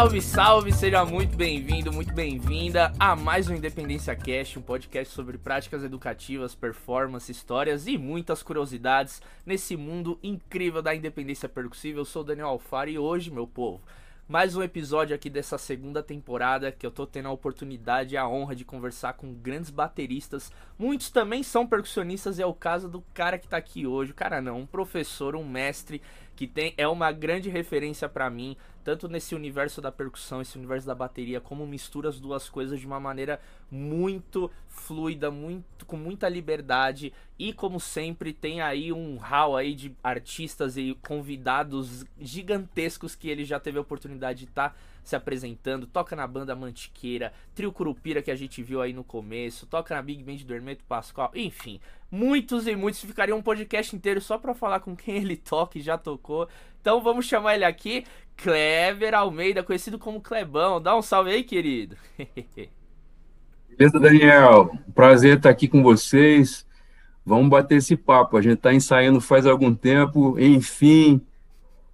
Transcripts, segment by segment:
Salve, salve, seja muito bem-vindo, muito bem-vinda a mais um Independência Cast, um podcast sobre práticas educativas, performance, histórias e muitas curiosidades nesse mundo incrível da independência percussiva. Eu sou o Daniel Alfaro e hoje, meu povo, mais um episódio aqui dessa segunda temporada que eu tô tendo a oportunidade e a honra de conversar com grandes bateristas. Muitos também são percussionistas e é o caso do cara que tá aqui hoje. O cara não, um professor, um mestre que tem é uma grande referência para mim, tanto nesse universo da percussão, esse universo da bateria, como mistura as duas coisas de uma maneira muito fluida, muito com muita liberdade. E como sempre tem aí um hall aí de artistas e convidados gigantescos que ele já teve a oportunidade de estar tá se apresentando, toca na banda Mantiqueira, Trio Curupira que a gente viu aí no começo, toca na Big Band do Hermeto Pascoal, enfim, muitos e muitos. Ficaria um podcast inteiro só para falar com quem ele toca e já tocou. Então vamos chamar ele aqui, Clever Almeida, conhecido como Clebão. Dá um salve aí, querido. Beleza, Daniel? Prazer estar aqui com vocês. Vamos bater esse papo. A gente está ensaiando faz algum tempo, enfim,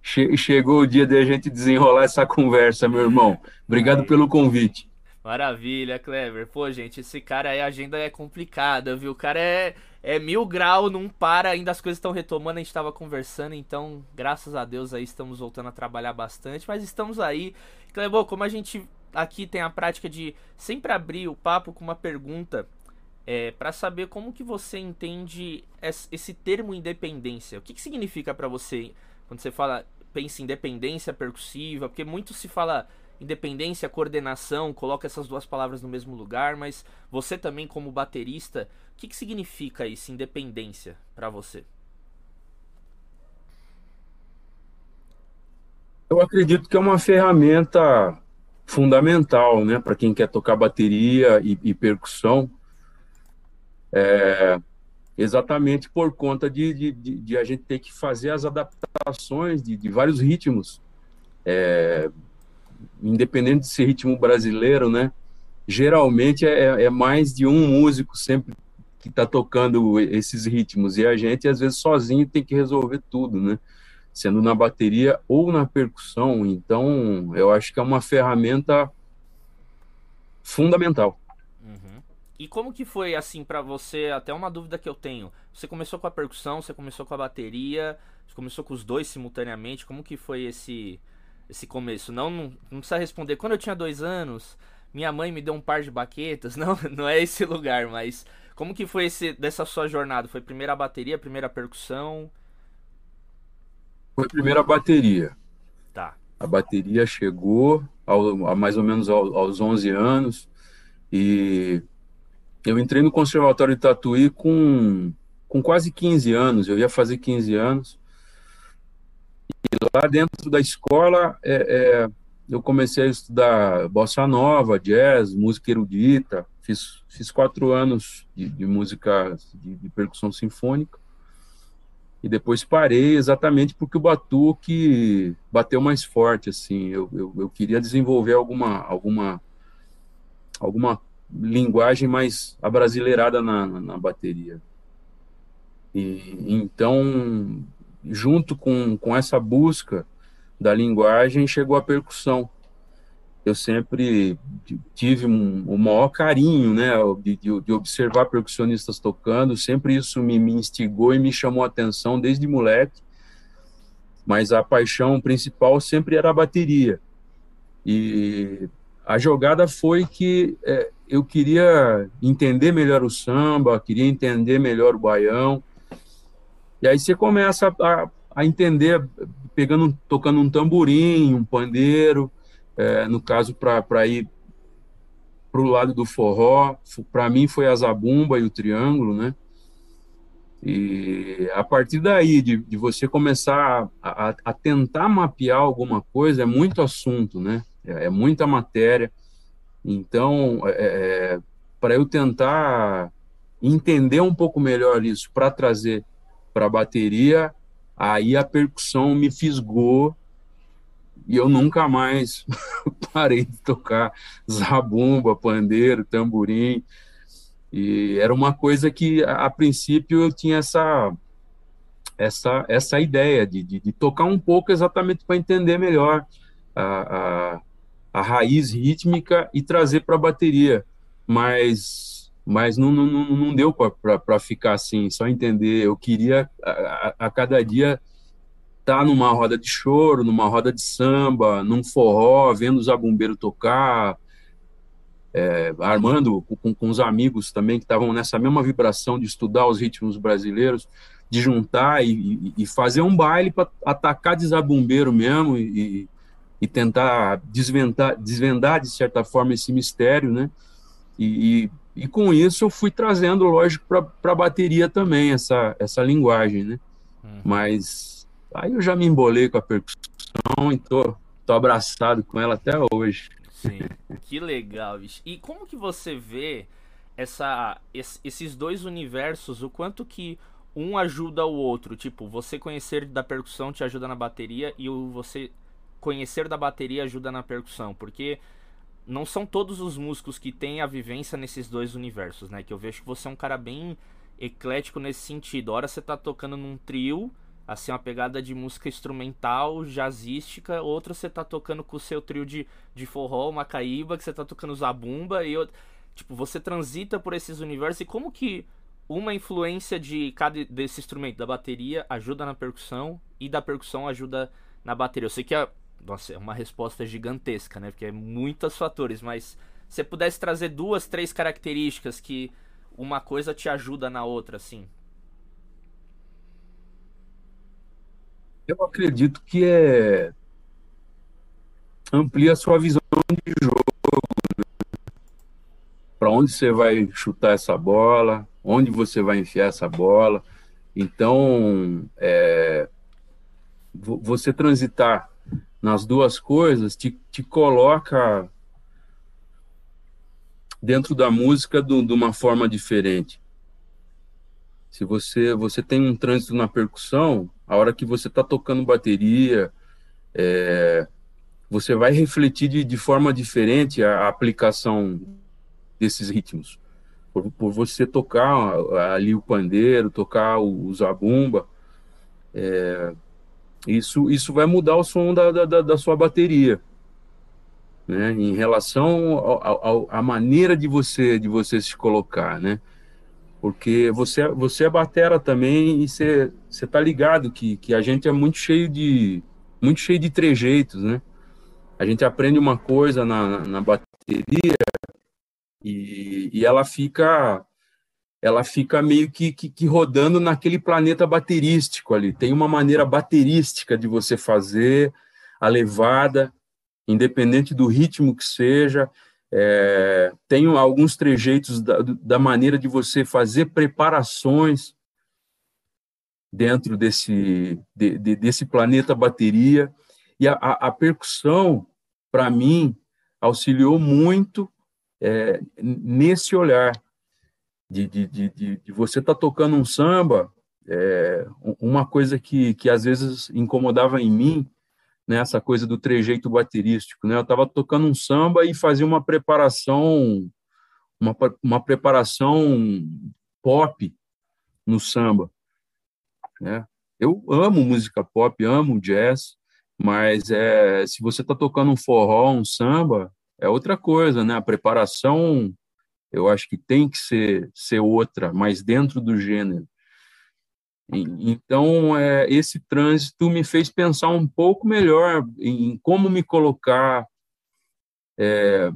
che chegou o dia de a gente desenrolar essa conversa, meu irmão. Obrigado pelo convite. Maravilha, Clever. Pô, gente, esse cara aí, a agenda é complicada, viu? O cara é, é mil grau, não para, ainda as coisas estão retomando, a gente estava conversando, então, graças a Deus aí estamos voltando a trabalhar bastante, mas estamos aí. Cleber, como a gente aqui tem a prática de sempre abrir o papo com uma pergunta, é, para saber como que você entende esse termo independência. O que, que significa para você quando você fala pensa em independência percussiva? Porque muito se fala independência, coordenação, coloca essas duas palavras no mesmo lugar, mas você também como baterista, o que, que significa isso, independência, para você? Eu acredito que é uma ferramenta fundamental, né, para quem quer tocar bateria e, e percussão, é, exatamente por conta de, de, de, a gente ter que fazer as adaptações de, de vários ritmos, é, independente de ser ritmo brasileiro, né? Geralmente é, é mais de um músico sempre que está tocando esses ritmos e a gente às vezes sozinho tem que resolver tudo, né? Sendo na bateria ou na percussão. Então, eu acho que é uma ferramenta fundamental. Uhum. E como que foi assim para você? Até uma dúvida que eu tenho. Você começou com a percussão, você começou com a bateria, você começou com os dois simultaneamente. Como que foi esse esse começo. Não, não, não, precisa responder. Quando eu tinha dois anos, minha mãe me deu um par de baquetas. Não, não é esse lugar, mas como que foi esse dessa sua jornada? Foi primeira bateria, primeira percussão? Foi primeira bateria. Tá. A bateria chegou ao, a mais ou menos ao, aos 11 anos e eu entrei no conservatório de Tatuí com, com quase 15 anos. Eu ia fazer 15 anos lá dentro da escola, é, é, eu comecei a estudar bossa nova, jazz, música erudita. Fiz, fiz quatro anos de, de música de, de, percussão sinfônica. E depois parei exatamente porque o batuque bateu mais forte, assim. Eu, eu, eu queria desenvolver alguma, alguma, alguma linguagem mais abrasileirada na, na, bateria. E, então, junto com, com essa busca da linguagem, chegou a percussão. Eu sempre tive um, um maior carinho, né, de, de, observar percussionistas tocando, sempre isso me, me instigou e me chamou a atenção desde moleque, mas a paixão principal sempre era a bateria. E a jogada foi que é, eu queria entender melhor o samba, queria entender melhor o baião, e aí você começa a, a entender, pegando, tocando um tamborim, um pandeiro, é, no caso, para ir para o lado do forró. Para mim foi a zabumba e o triângulo, né? E a partir daí, de, de você começar a, a, a, tentar mapear alguma coisa, é muito assunto, né? É, é muita matéria. Então, é, é para eu tentar entender um pouco melhor isso, para trazer para a bateria, aí a percussão me fisgou e eu nunca mais parei de tocar zabumba, pandeiro, tamborim. E era uma coisa que, a, princípio, eu tinha essa essa, essa ideia de, de, de tocar um pouco exatamente para entender melhor a, a, a raiz rítmica e trazer para a bateria. Mas, mas não, não, não deu para ficar assim, só entender. Eu queria a, a, a cada dia estar tá numa roda de choro, numa roda de samba, num forró, vendo os zabumbeiros tocar, é, armando com, com os amigos também que estavam nessa mesma vibração de estudar os ritmos brasileiros, de juntar e, e fazer um baile para atacar de zabumbeiro mesmo e, e tentar desvendar, desvendar, de certa forma, esse mistério, né? E, e, e com isso eu fui trazendo, lógico, para a bateria também essa, essa linguagem, né? Uhum. Mas aí eu já me embolei com a percussão e tô, tô abraçado com ela até hoje. Sim, que legal, bicho. E como que você vê essa, esses dois universos, o quanto que um ajuda o outro? Tipo, você conhecer da percussão te ajuda na bateria e o você conhecer da bateria ajuda na percussão, porque não são todos os músicos que têm a vivência nesses dois universos, né? Que eu vejo que você é um cara bem eclético nesse sentido. Hora você tá tocando num trio, assim, uma pegada de música instrumental, jazzística, outra você tá tocando com o seu trio de, de forró, macaíba, que você tá tocando zabumba, e eu, tipo, você transita por esses universos, e como que uma influência de cada desse instrumento, da bateria, ajuda na percussão, e da percussão ajuda na bateria? Eu sei que a nossa, é uma resposta gigantesca, né? Porque é muitos fatores, mas se você pudesse trazer duas, três características que uma coisa te ajuda na outra, assim. Eu acredito que é amplia a sua visão de jogo. Né? Para onde você vai chutar essa bola, onde você vai enfiar essa bola. Então, é, você transitar nas duas coisas te, te coloca dentro da música do, de uma forma diferente. Se você você tem um trânsito na percussão, a hora que você está tocando bateria, é, você vai refletir de, de forma diferente a, a aplicação desses ritmos. Por, por, você tocar ali o pandeiro, tocar o, o zabumba, é, isso, isso vai mudar o som da, da, da sua bateria. Né? Em relação à maneira de você de você se colocar, né? Porque você, você é batera também e você, você tá ligado que, que a gente é muito cheio de muito cheio de trejeitos, né? A gente aprende uma coisa na, na bateria e, e ela fica ela fica meio que, que, que, rodando naquele planeta baterístico ali. Tem uma maneira baterística de você fazer a levada, independente do ritmo que seja. É, tem alguns trejeitos da, da maneira de você fazer preparações dentro desse, de, de, desse planeta bateria. E a, a, a percussão, para mim, auxiliou muito é, nesse olhar de, de, de, de você estar tá tocando um samba, é, uma coisa que, que às vezes incomodava em mim, né, essa coisa do trejeito baterístico, né? Eu estava tocando um samba e fazia uma preparação, uma, uma preparação pop no samba, né? Eu amo música pop, amo jazz, mas é, se você está tocando um forró, um samba, é outra coisa, né? A preparação eu acho que tem que ser, ser outra, mas dentro do gênero. Então, é, esse trânsito me fez pensar um pouco melhor em como me colocar é,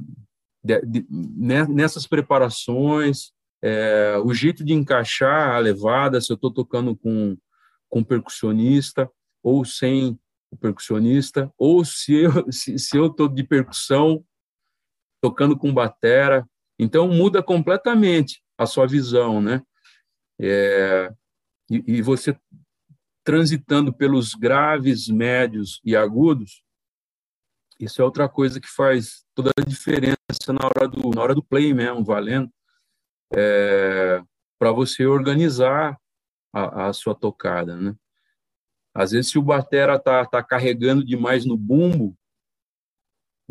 de, de, né, nessas preparações, é, o jeito de encaixar a levada, se eu estou tocando com, com percussionista ou sem o percussionista, ou se eu se, se eu estou de percussão tocando com batera, então muda completamente a sua visão, né? É, e, e, você transitando pelos graves, médios e agudos, isso é outra coisa que faz toda a diferença na hora do na hora do play mesmo, valendo, é, para você organizar a, a, sua tocada, né? Às vezes, se o batera tá, tá carregando demais no bumbo,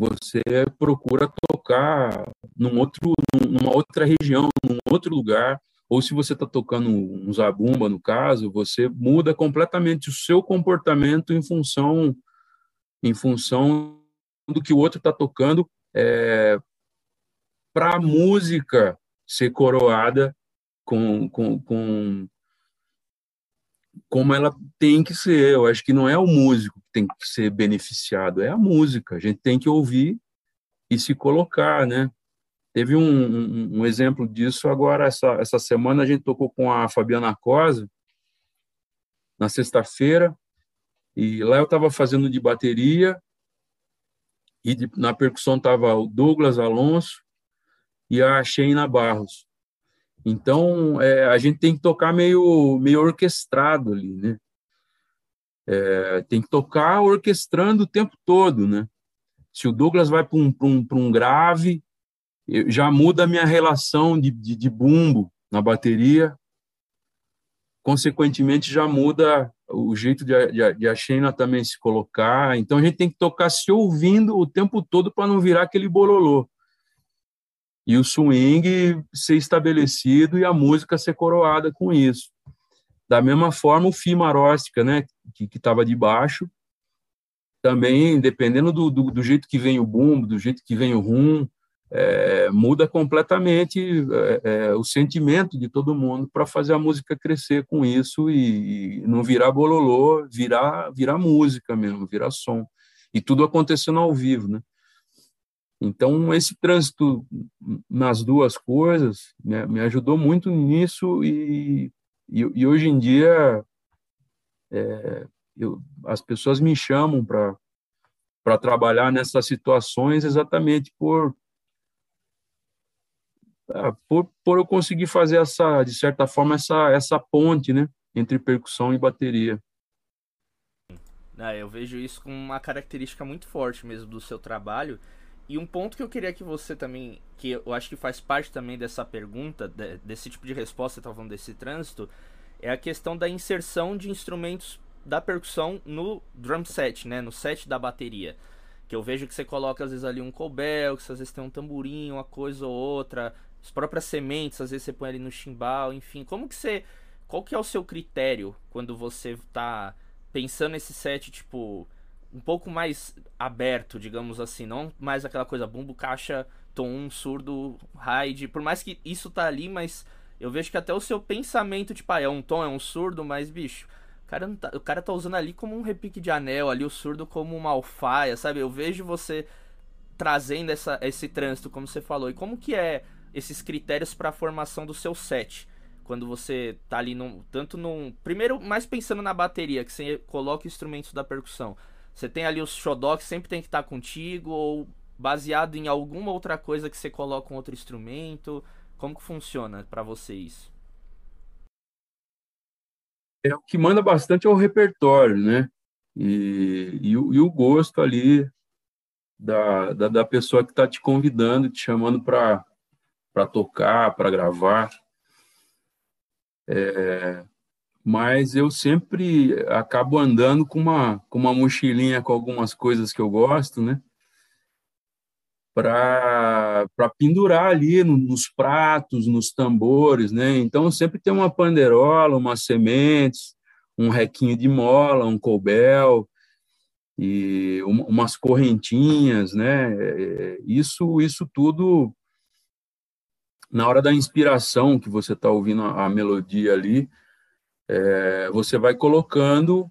você procura tocar num outro, numa outra região, num outro lugar, ou se você está tocando um zabumba, no caso, você muda completamente o seu comportamento em função em função do que o outro está tocando. É, para a música ser coroada com, com, com como ela tem que ser. Eu acho que não é o músico que tem que ser beneficiado, é a música. A gente tem que ouvir e se colocar, né? Teve um, um, um exemplo disso agora, essa, essa semana a gente tocou com a Fabiana Cosa, na sexta-feira, e lá eu estava fazendo de bateria, e de, na percussão estava o Douglas Alonso e a Sheina Barros. Então, é, a gente tem que tocar meio, meio orquestrado ali, né? É, tem que tocar orquestrando o tempo todo, né? Se o Douglas vai para um, um, um grave, já muda a minha relação de, de, de bumbo na bateria, consequentemente já muda o jeito de, de, de a Sheina também se colocar. Então a gente tem que tocar se ouvindo o tempo todo para não virar aquele bololô e o swing ser estabelecido e a música ser coroada com isso. Da mesma forma, o fi maróstica, né, que estava de baixo, também, dependendo do, do, do, jeito que vem o bumbo, do jeito que vem o rum, é, muda completamente é, é, o sentimento de todo mundo para fazer a música crescer com isso e, e, não virar bololô, virar, virar música mesmo, virar som. E tudo acontecendo ao vivo, né? Então, esse trânsito nas duas coisas né, me ajudou muito nisso e, e, e hoje em dia é, eu, as pessoas me chamam para trabalhar nessas situações exatamente por, ah, por, por eu conseguir fazer essa, de certa forma, essa, essa ponte né, entre percussão e bateria. Ah, eu vejo isso como uma característica muito forte mesmo do seu trabalho, e um ponto que eu queria que você também, que eu acho que faz parte também dessa pergunta, de, desse tipo de resposta, tá falando desse trânsito, é a questão da inserção de instrumentos da percussão no drum set, né, no set da bateria. Que eu vejo que você coloca às vezes ali um cobel, que às vezes tem um tamborim, uma coisa ou outra, as próprias sementes, às vezes você põe ali no chimbal, enfim. Como que você, qual que é o seu critério quando você tá pensando nesse set, tipo, um pouco mais aberto, digamos assim, não mais aquela coisa bumbo, caixa, tom, surdo, ride, por mais que isso tá ali, mas eu vejo que até o seu pensamento, tipo, ah, é um tom, é um surdo, mas bicho, o cara, tá, o cara tá usando ali como um repique de anel, ali o surdo como uma alfaia, sabe? Eu vejo você trazendo essa, esse trânsito, como você falou, e como que é esses critérios para a formação do seu set? Quando você tá ali num, tanto num, primeiro mais pensando na bateria, que você coloca instrumentos da percussão, você tem ali os xodó que sempre tem que estar contigo, ou baseado em alguma outra coisa que você coloca um outro instrumento? Como que funciona para vocês? É, o que manda bastante é o repertório, né? E, e, e o gosto ali da, da, da pessoa que está te convidando, te chamando para tocar, para gravar. É, mas eu sempre acabo andando com uma, com uma mochilinha com algumas coisas que eu gosto, né? Para pendurar ali no, nos pratos, nos tambores, né? Então sempre tem uma panderola, umas sementes, um requinho de mola, um colbel e um, umas correntinhas, né? É, isso, isso tudo na hora da inspiração que você está ouvindo a, a melodia ali, é, você vai colocando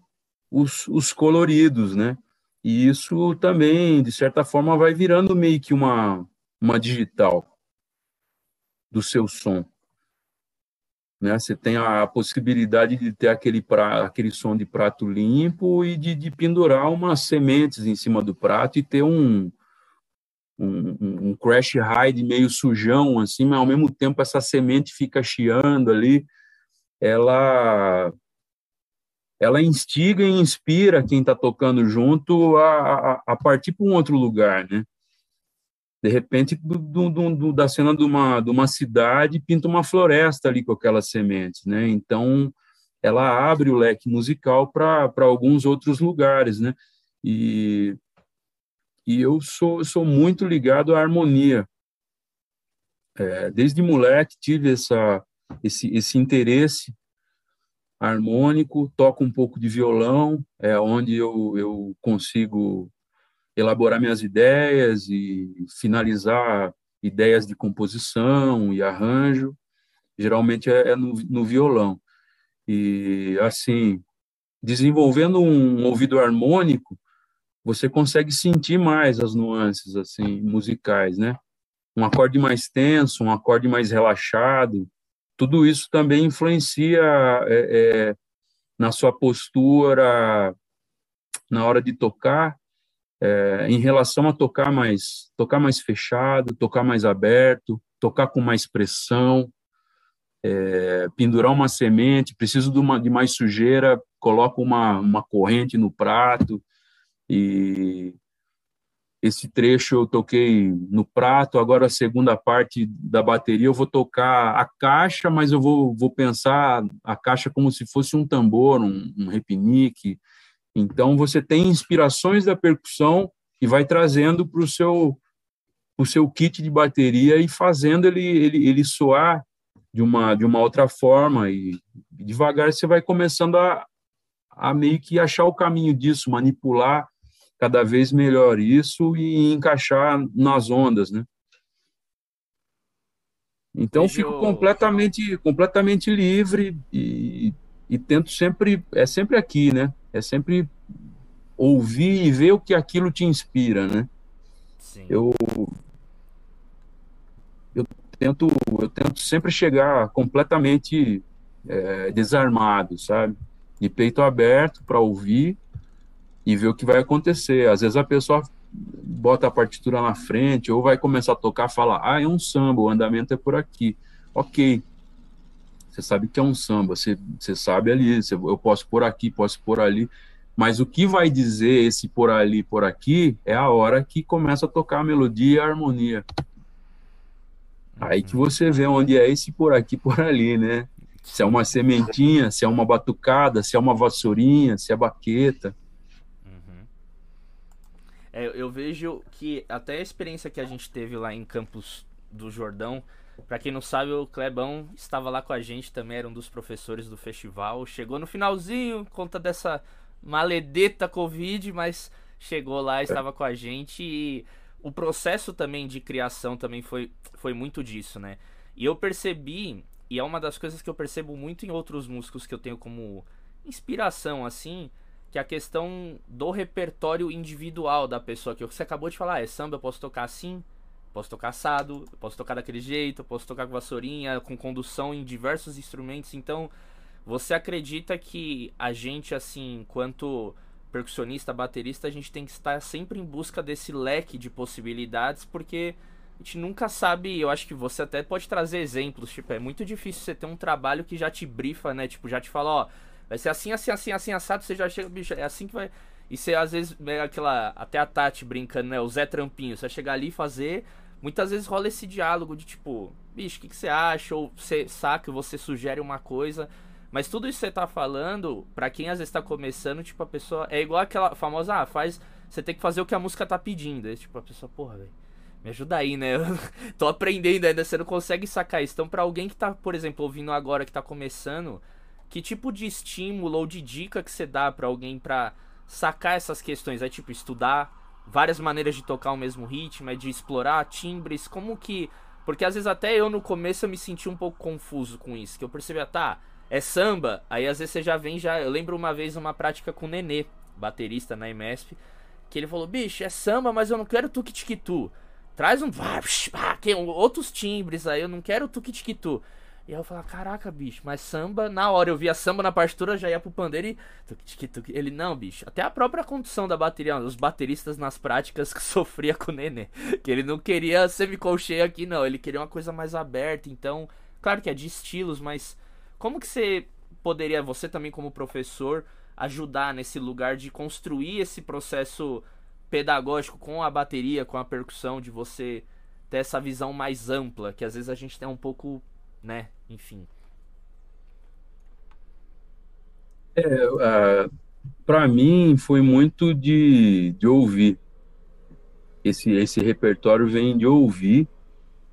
os, os coloridos, né? E isso também, de certa forma, vai virando meio que uma, uma digital do seu som. Né? Você tem a possibilidade de ter aquele, pra, aquele som de prato limpo e de, de pendurar umas sementes em cima do prato e ter um, um, um crash ride meio sujão, assim, mas ao mesmo tempo essa semente fica chiando ali ela ela instiga e inspira quem está tocando junto a, a, a partir para um outro lugar, né? De repente, do, do, do, da cena de uma, de uma cidade, pinta uma floresta ali com aquelas sementes, né? Então, ela abre o leque musical para alguns outros lugares, né? E, e eu sou, sou muito ligado à harmonia. É, desde moleque tive essa, esse, esse interesse harmônico, toco um pouco de violão, é onde eu, eu consigo elaborar minhas ideias e finalizar ideias de composição e arranjo. Geralmente é, é no, no violão. E, assim, desenvolvendo um ouvido harmônico, você consegue sentir mais as nuances assim musicais, né? Um acorde mais tenso, um acorde mais relaxado, tudo isso também influencia é, é, na sua postura na hora de tocar, é, em relação a tocar mais tocar mais fechado, tocar mais aberto, tocar com mais pressão, é, pendurar uma semente, preciso de, uma, de mais sujeira, coloco uma, uma corrente no prato e esse trecho eu toquei no prato, agora a segunda parte da bateria eu vou tocar a caixa, mas eu vou, vou pensar a caixa como se fosse um tambor, um, um repinique. Então você tem inspirações da percussão e vai trazendo para o seu, o seu kit de bateria e fazendo ele, ele, ele soar de uma, de uma outra forma e devagar você vai começando a, a meio que achar o caminho disso, manipular cada vez melhor isso e encaixar nas ondas, né? Então fico completamente completamente livre e, e tento sempre é sempre aqui, né? É sempre ouvir e ver o que aquilo te inspira, né? Sim. Eu eu tento, eu tento sempre chegar completamente é, desarmado, sabe? De peito aberto para ouvir e ver o que vai acontecer. Às vezes a pessoa bota a partitura na frente ou vai começar a tocar, fala, ah, é um samba, o andamento é por aqui. Ok, você sabe que é um samba, você, você sabe ali, você, eu posso por aqui, posso por ali, mas o que vai dizer esse por ali, por aqui, é a hora que começa a tocar a melodia e a harmonia. Aí que você vê onde é esse por aqui, por ali, né? Se é uma sementinha, se é uma batucada, se é uma vassourinha, se é baqueta. É, eu vejo que até a experiência que a gente teve lá em Campos do Jordão, para quem não sabe, o Clebão estava lá com a gente também, era um dos professores do festival. Chegou no finalzinho, conta dessa maledeta Covid, mas chegou lá, estava com a gente e o processo também de criação também foi, foi muito disso, né? E eu percebi, e é uma das coisas que eu percebo muito em outros músicos que eu tenho como inspiração, assim, que é a questão do repertório individual da pessoa, que você acabou de falar, ah, é samba, eu posso tocar assim, posso tocar assado, posso tocar daquele jeito, posso tocar com vassourinha, com condução em diversos instrumentos, então você acredita que a gente, assim, enquanto percussionista, baterista, a gente tem que estar sempre em busca desse leque de possibilidades, porque a gente nunca sabe, eu acho que você até pode trazer exemplos, tipo, é muito difícil você ter um trabalho que já te brifa, né? Tipo, já te fala, ó, vai ser assim, assim, assim, assim, assado, você já chega, bicho, é assim que vai. E você às vezes, é aquela, até a Tati brincando, né? O Zé Trampinho, você vai chegar ali e fazer. Muitas vezes rola esse diálogo de tipo, bicho, o que, que você acha? Ou você saca, você sugere uma coisa. Mas tudo isso que você tá falando, para quem às vezes tá começando, tipo, a pessoa. É igual aquela famosa, ah, faz. Você tem que fazer o que a música tá pedindo. Aí, tipo, a pessoa, porra, velho. Me ajuda aí, né? Eu tô aprendendo ainda, você não consegue sacar isso. Então, pra alguém que tá, por exemplo, ouvindo agora, que tá começando, que tipo de estímulo ou de dica que você dá para alguém pra sacar essas questões? É tipo, estudar várias maneiras de tocar o mesmo ritmo, é de explorar timbres, como que. Porque às vezes até eu no começo eu me senti um pouco confuso com isso, que eu percebia, tá, é samba, aí às vezes você já vem já. Eu lembro uma vez uma prática com o Nenê, baterista na MSP, que ele falou: bicho, é samba, mas eu não quero tuki-tiki-tu. Traz um. Outros timbres aí, eu não quero tuki-tiki-tu. E aí eu falava, caraca, bicho, mas samba, na hora eu via samba na partitura, já ia pro pandeiro e. Ele, não, bicho. Até a própria condução da bateria, os bateristas nas práticas que sofria com o Nenê. Que ele não queria semicolcheio aqui, não. Ele queria uma coisa mais aberta. Então, claro que é de estilos, mas como que você poderia, você também como professor, ajudar nesse lugar de construir esse processo pedagógico com a bateria, com a percussão, de você ter essa visão mais ampla, que às vezes a gente tem um pouco, né, enfim. É, uh, para mim foi muito de, de ouvir. Esse, esse repertório vem de ouvir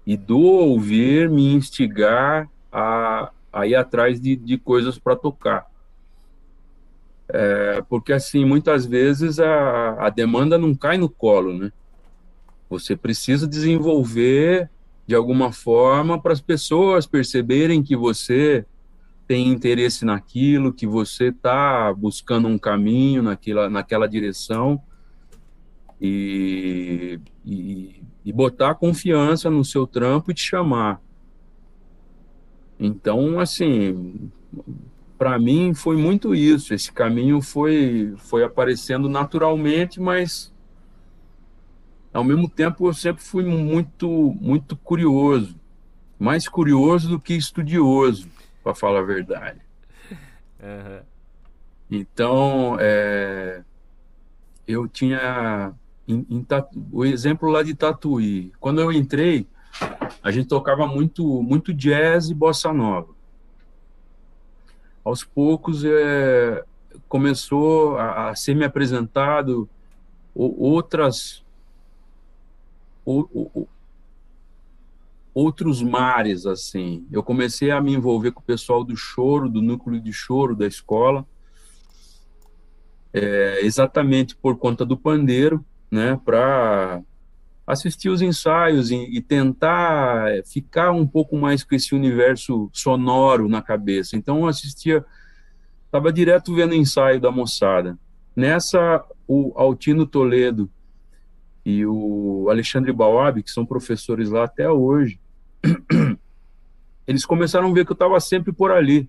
e do ouvir me instigar a, a ir atrás de, de coisas para tocar. É, porque, assim, muitas vezes a, a demanda não cai no colo, né? Você precisa desenvolver de alguma forma para as pessoas perceberem que você tem interesse naquilo, que você está buscando um caminho naquela, naquela direção e, e, e botar confiança no seu trampo e te chamar. Então, assim, para mim foi muito isso. Esse caminho foi foi aparecendo naturalmente, mas ao mesmo tempo eu sempre fui muito muito curioso, mais curioso do que estudioso, para falar a verdade. Uhum. Então, é, eu tinha em, em, o exemplo lá de Tatuí. Quando eu entrei, a gente tocava muito muito jazz e bossa nova aos poucos é, começou a, a, ser me apresentado outras outros mares assim eu comecei a me envolver com o pessoal do choro do núcleo de choro da escola é, exatamente por conta do pandeiro né para assistir os ensaios e, e, tentar ficar um pouco mais com esse universo sonoro na cabeça. Então eu assistia, estava direto vendo ensaio da moçada. Nessa, o Altino Toledo e o Alexandre Bauab, que são professores lá até hoje, eles começaram a ver que eu estava sempre por ali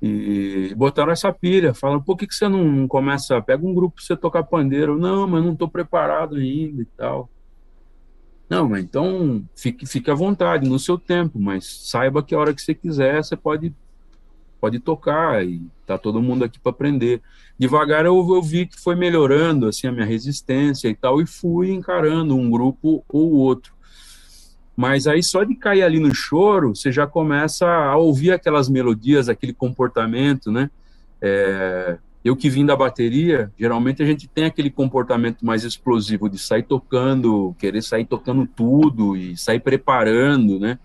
e botaram essa pilha, falaram, por que, que você não, começa, pega um grupo para você tocar pandeiro? Não, mas não estou preparado ainda e tal. Não, mas então fique, fique à vontade, no seu tempo, mas saiba que a hora que você quiser, você pode, pode tocar e tá todo mundo aqui para aprender. Devagar eu, eu vi que foi melhorando assim a minha resistência e tal, e fui encarando um grupo ou outro. Mas aí só de cair ali no choro, você já começa a ouvir aquelas melodias, aquele comportamento, né? É, eu que vim da bateria, geralmente a gente tem aquele comportamento mais explosivo de sair tocando, querer sair tocando tudo e sair preparando, né?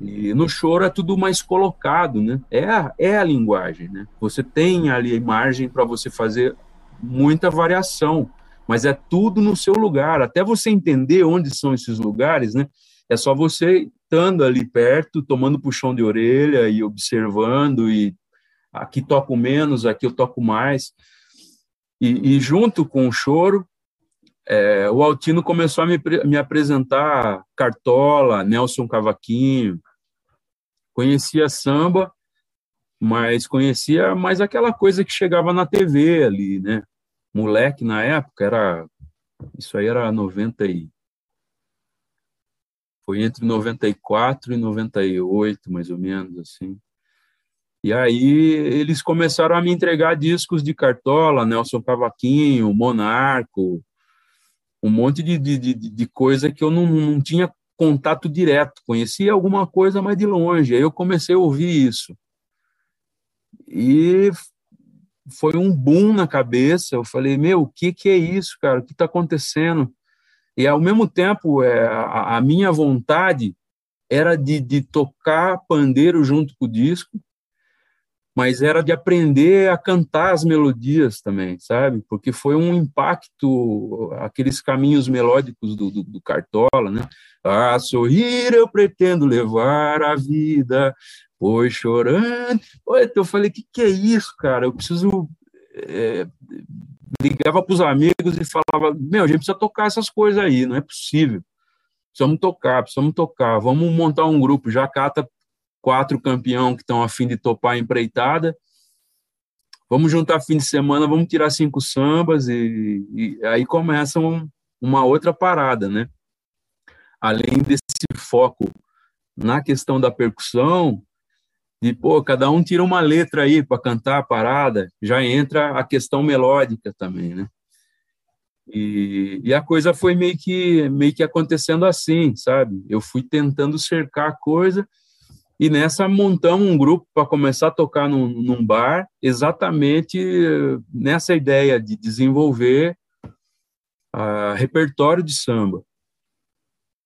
E no choro é tudo mais colocado, né? É a, é a linguagem, né? Você tem ali margem para você fazer muita variação, mas é tudo no seu lugar. Até você entender onde são esses lugares, né? É só você estando ali perto, tomando puxão de orelha e observando, e aqui toco menos, aqui eu toco mais. E, e junto com o choro, é, o Altino começou a me, me apresentar Cartola, Nelson Cavaquinho. Conhecia samba, mas conhecia mais aquela coisa que chegava na TV ali, né? Moleque na época era isso aí era 90 e foi entre 94 e 98, mais ou menos, assim. E aí eles começaram a me entregar discos de Cartola, Nelson Cavaquinho, Monarco, um monte de, de, de, coisa que eu não, não tinha contato direto, conhecia alguma coisa, mas de longe. Aí eu comecei a ouvir isso. E foi um boom na cabeça. Eu falei, meu, o que, que é isso, cara? O que está acontecendo? E, ao mesmo tempo, é, a, a minha vontade era de, de tocar pandeiro junto com o disco, mas era de aprender a cantar as melodias também, sabe? Porque foi um impacto, aqueles caminhos melódicos do, do, do, Cartola, né? A sorrir eu pretendo levar a vida, pois chorando. Então eu falei, que, que é isso, cara? Eu preciso é, ligava para os amigos e falava: Meu, a gente precisa tocar essas coisas aí, não é possível. Precisamos tocar, precisamos tocar. Vamos montar um grupo. Já cata quatro campeão que estão a fim de topar a empreitada. Vamos juntar fim de semana, vamos tirar cinco sambas e, e aí começa um, uma outra parada, né? Além desse foco na questão da percussão, de pô, cada um tira uma letra aí para cantar a parada, já entra a questão melódica também, né? E, e, a coisa foi meio que meio que acontecendo assim, sabe? Eu fui tentando cercar a coisa e nessa montamos um grupo para começar a tocar num, num, bar, exatamente nessa ideia de desenvolver uh, repertório de samba.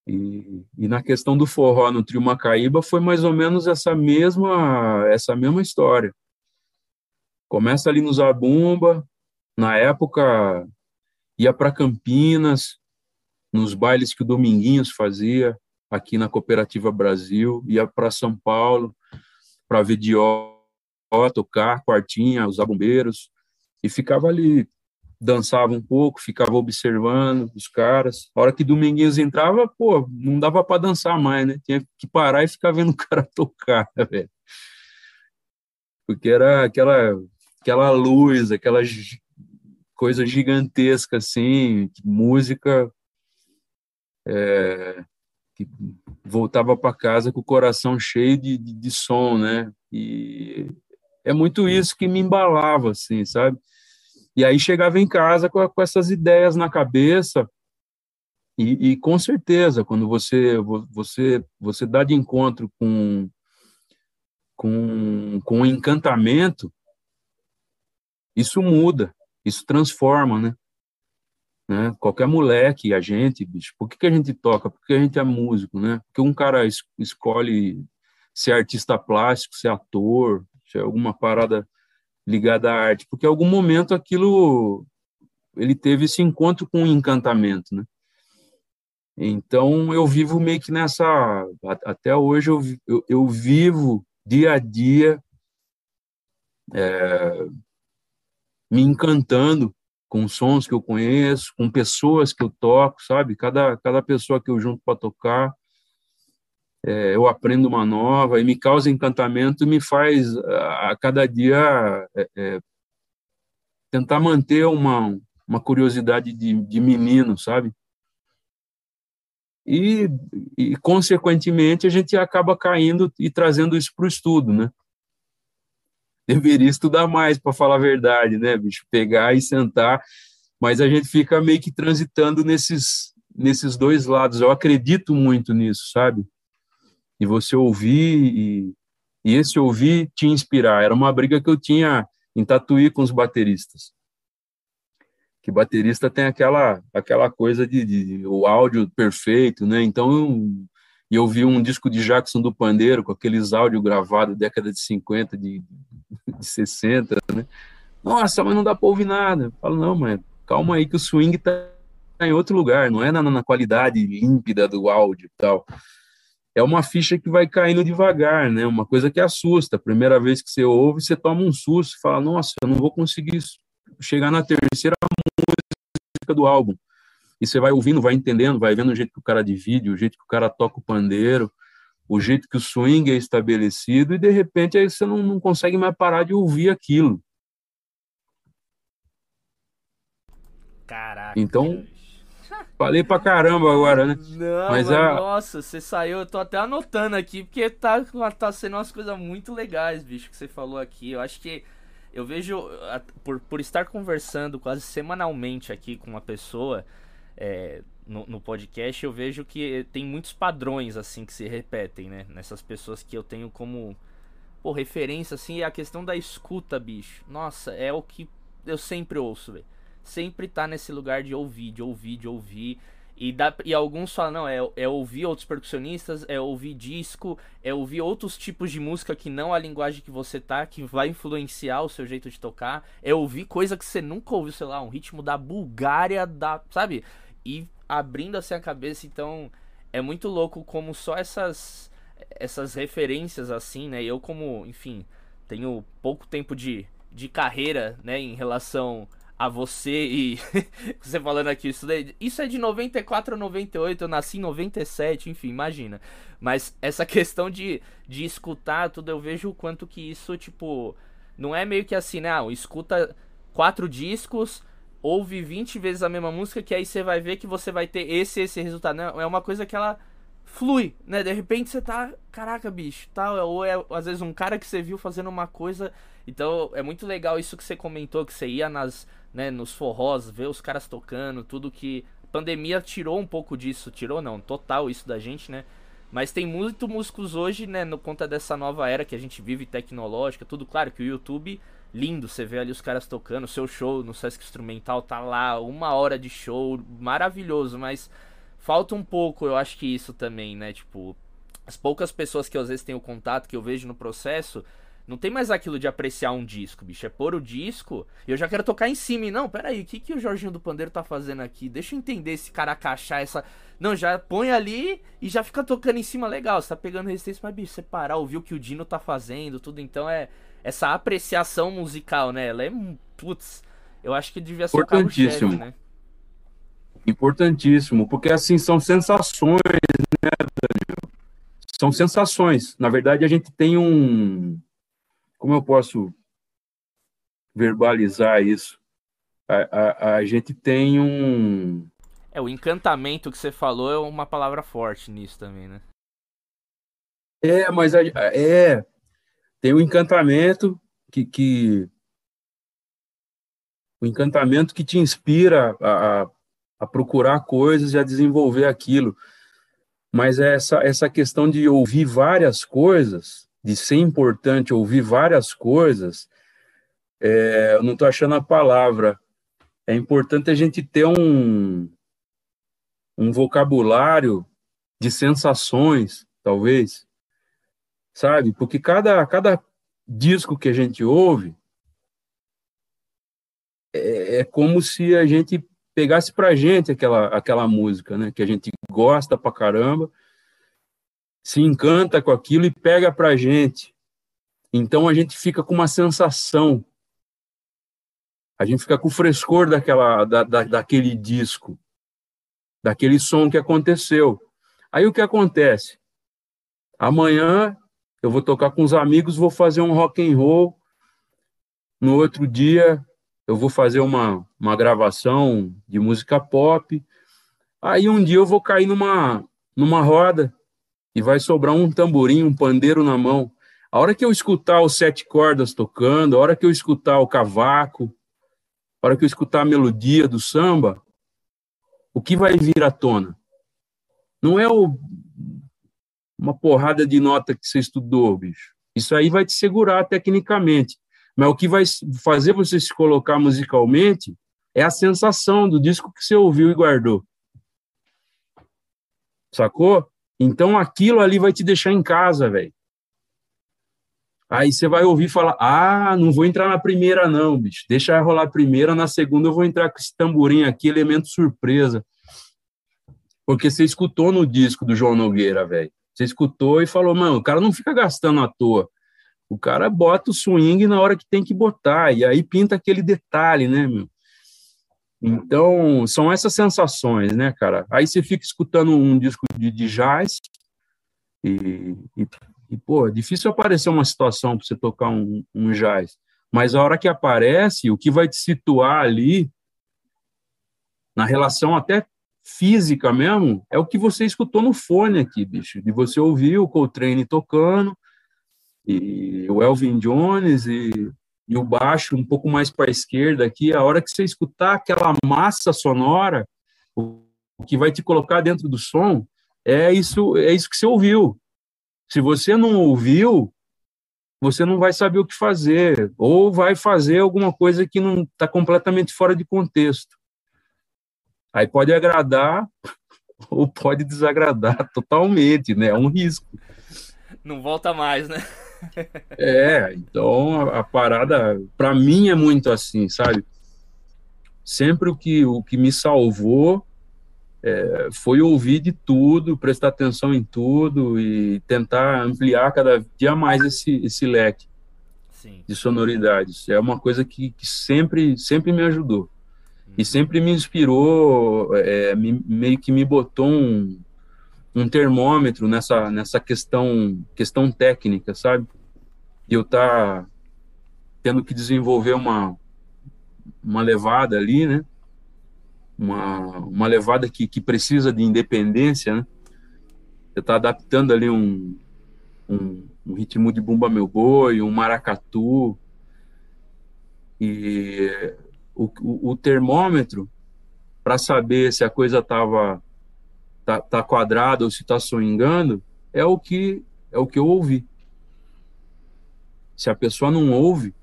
E, e, na questão do forró no Trio Macaíba foi mais ou menos essa mesma essa mesma história. Começa ali no Zabumba, na época ia para Campinas, nos bailes que o Dominguinhos fazia aqui na Cooperativa Brasil, ia para São Paulo para ver Dió tocar, quartinha, os bombeiros, e ficava ali, dançava um pouco, ficava observando os caras. A hora que Dominguinhos entrava, pô, não dava para dançar mais, né? Tinha que parar e ficar vendo o cara tocar, velho. Porque era aquela aquela luz, aquela coisa gigantesca assim, música é, que voltava para casa com o coração cheio de, de, de, som, né? E é muito isso que me embalava, assim, sabe? E aí chegava em casa com, com essas ideias na cabeça e, e, com certeza quando você você você dá de encontro com com, com encantamento isso muda, isso transforma, né? Né? Qualquer moleque, a gente, bicho, por que, que a gente toca? Porque a gente é músico, né? Porque um cara es escolhe ser artista plástico, ser ator, ser alguma parada ligada à arte, porque em algum momento aquilo ele teve esse encontro com o encantamento, né? Então eu vivo meio que nessa até hoje eu, eu, eu vivo dia a dia é, me encantando com sons que eu conheço, com pessoas que eu toco, sabe? Cada, cada pessoa que eu junto para tocar, é, eu aprendo uma nova e me causa encantamento e me faz a, a cada dia é, é, tentar manter uma, uma curiosidade de, de menino, sabe? E, e, consequentemente, a gente acaba caindo e trazendo isso para o estudo, né? Deveria estudar mais, para falar a verdade, né, bicho? Pegar e sentar, mas a gente fica meio que transitando nesses, nesses dois lados. Eu acredito muito nisso, sabe? E você ouvir e, e esse ouvir te inspirar. Era uma briga que eu tinha em Tatuí com os bateristas. Que baterista tem aquela aquela coisa de, de o áudio perfeito, né? Então e eu vi um disco de Jackson do Pandeiro, com aqueles áudios gravados década de 50, de, de 60, né? Nossa, mas não dá para ouvir nada. Eu falo, não, mas calma aí que o swing tá em outro lugar, não é na, na qualidade límpida do áudio e tal. É uma ficha que vai caindo devagar, né? Uma coisa que assusta. A primeira vez que você ouve, você toma um susto fala, nossa, eu não vou conseguir chegar na terceira música do álbum e você vai ouvindo, vai entendendo, vai vendo o jeito que o cara divide, o jeito que o cara toca o pandeiro, o jeito que o swing é estabelecido, e de repente aí você não, não consegue mais parar de ouvir aquilo. Caraca. Então, falei pra caramba agora, né? Não, mas a... nossa, você saiu, eu tô até anotando aqui, porque tá, tá sendo umas coisas muito legais, bicho, que você falou aqui. Eu acho que eu vejo, por, por estar conversando quase semanalmente aqui com uma pessoa, é, no, no, podcast, eu vejo que tem muitos padrões assim que se repetem, né? Nessas pessoas que eu tenho como pô, referência, assim, é a questão da escuta, bicho. Nossa, é o que eu sempre ouço, velho. Sempre tá nesse lugar de ouvir, de ouvir, de ouvir. E, dá, e alguns falam, não, é, é ouvir outros percussionistas, é ouvir disco, é ouvir outros tipos de música que não a linguagem que você tá, que vai influenciar o seu jeito de tocar, é ouvir coisa que você nunca ouviu, sei lá, um ritmo da Bulgária, da, sabe? E abrindo assim a cabeça, então é muito louco como só essas essas referências assim, né? Eu como, enfim, tenho pouco tempo de, de carreira, né, em relação a você e você falando aqui, isso, daí, isso é de 94 a 98, eu nasci em 97, enfim, imagina. Mas essa questão de, de escutar tudo, eu vejo o quanto que isso, tipo, não é meio que assim, né? Ah, escuta quatro discos, ouve 20 vezes a mesma música, que aí você vai ver que você vai ter esse esse resultado. Não, é uma coisa que ela flui, né? De repente você tá, caraca, bicho, tal, tá? ou é às vezes um cara que você viu fazendo uma coisa. Então é muito legal isso que você comentou, que você ia nas, né, nos forrós, ver os caras tocando, tudo que a pandemia tirou um pouco disso, tirou não, total isso da gente, né? Mas tem muito músicos hoje, né, no conta dessa nova era que a gente vive tecnológica, tudo claro que o YouTube lindo, você vê ali os caras tocando, seu show no Sesc Instrumental tá lá, uma hora de show, maravilhoso, mas falta um pouco, eu acho que isso também, né? Tipo, as poucas pessoas que eu, às vezes tenho contato, que eu vejo no processo, Não tem mais aquilo de apreciar um disco, bicho. É pôr o disco e eu já quero tocar em cima. E não, peraí, o que, que o Jorginho do Pandeiro tá fazendo aqui? Deixa eu entender esse cara cachar essa. Não, já põe ali e já fica tocando em cima legal. Você tá pegando resistência, mas, bicho, você parar, ouvir o que o Dino tá fazendo, tudo. Então é. Essa apreciação musical, né? Ela é. Putz, eu acho que devia ser Importantíssimo. né? Importantíssimo, porque assim são sensações, né, Daniel? São sensações. Na verdade, a gente tem um como eu posso verbalizar isso? A, a, a, gente tem um. É, o encantamento que você falou é uma palavra forte nisso também, né? É, mas a, é. Tem o encantamento que, que. O encantamento que te inspira a, a procurar coisas e a desenvolver aquilo. Mas é essa, essa questão de ouvir várias coisas de ser importante ouvir várias coisas, é, eu não estou achando a palavra. É importante a gente ter um, um vocabulário de sensações, talvez, sabe? Porque cada, cada disco que a gente ouve é, é como se a gente pegasse para gente aquela, aquela música, né? Que a gente gosta pra caramba se encanta com aquilo e pega para a gente. Então a gente fica com uma sensação, a gente fica com o frescor daquela, da, da, daquele disco, daquele som que aconteceu. Aí o que acontece? Amanhã eu vou tocar com os amigos, vou fazer um rock and roll. No outro dia eu vou fazer uma, uma gravação de música pop. Aí um dia eu vou cair numa, numa roda e vai sobrar um tamborim, um pandeiro na mão. A hora que eu escutar os sete cordas tocando, a hora que eu escutar o cavaco, a hora que eu escutar a melodia do samba, o que vai vir à tona? Não é o, uma porrada de nota que você estudou, bicho. Isso aí vai te segurar tecnicamente. Mas o que vai fazer você se colocar musicalmente é a sensação do disco que você ouviu e guardou. Sacou? Então aquilo ali vai te deixar em casa, velho. Aí você vai ouvir falar: ah, não vou entrar na primeira, não, bicho. Deixa rolar a primeira, na segunda eu vou entrar com esse tamborim aqui, elemento surpresa. Porque você escutou no disco do João Nogueira, velho. Você escutou e falou: mano, o cara não fica gastando à toa. O cara bota o swing na hora que tem que botar. E aí pinta aquele detalhe, né, meu? Então, são essas sensações, né, cara? Aí você fica escutando um disco de, de jazz e, e, e, pô, é difícil aparecer uma situação para você tocar um, um jazz. Mas a hora que aparece, o que vai te situar ali, na relação até física mesmo, é o que você escutou no fone aqui, bicho. De você ouvir o Coltrane tocando, e o Elvin Jones, e e o baixo um pouco mais para a esquerda aqui, a hora que você escutar aquela massa sonora, o que vai te colocar dentro do som, é isso, é isso que você ouviu. Se você não ouviu, você não vai saber o que fazer, ou vai fazer alguma coisa que não está completamente fora de contexto. Aí pode agradar ou pode desagradar totalmente, né? É um risco. Não volta mais, né? É, então a, a parada, para mim, é muito assim, sabe? Sempre o que, o que me salvou é, foi ouvir de tudo, prestar atenção em tudo e tentar ampliar cada dia mais esse, esse leque Sim. de sonoridades. É uma coisa que, que sempre, sempre me ajudou. E sempre me inspirou, é, me, meio que me botou um, um termômetro nessa, nessa questão, questão técnica, sabe? E eu tá tendo que desenvolver uma, uma levada ali, né? Uma, uma levada que, que precisa de independência, né? Você tá adaptando ali um, um, um ritmo de bumba meu boi, um maracatu, e o, o, termômetro para saber se a coisa tava tá, tá quadrada ou se tá swingando é o que é o que eu ouvi. Se a pessoa não ouve,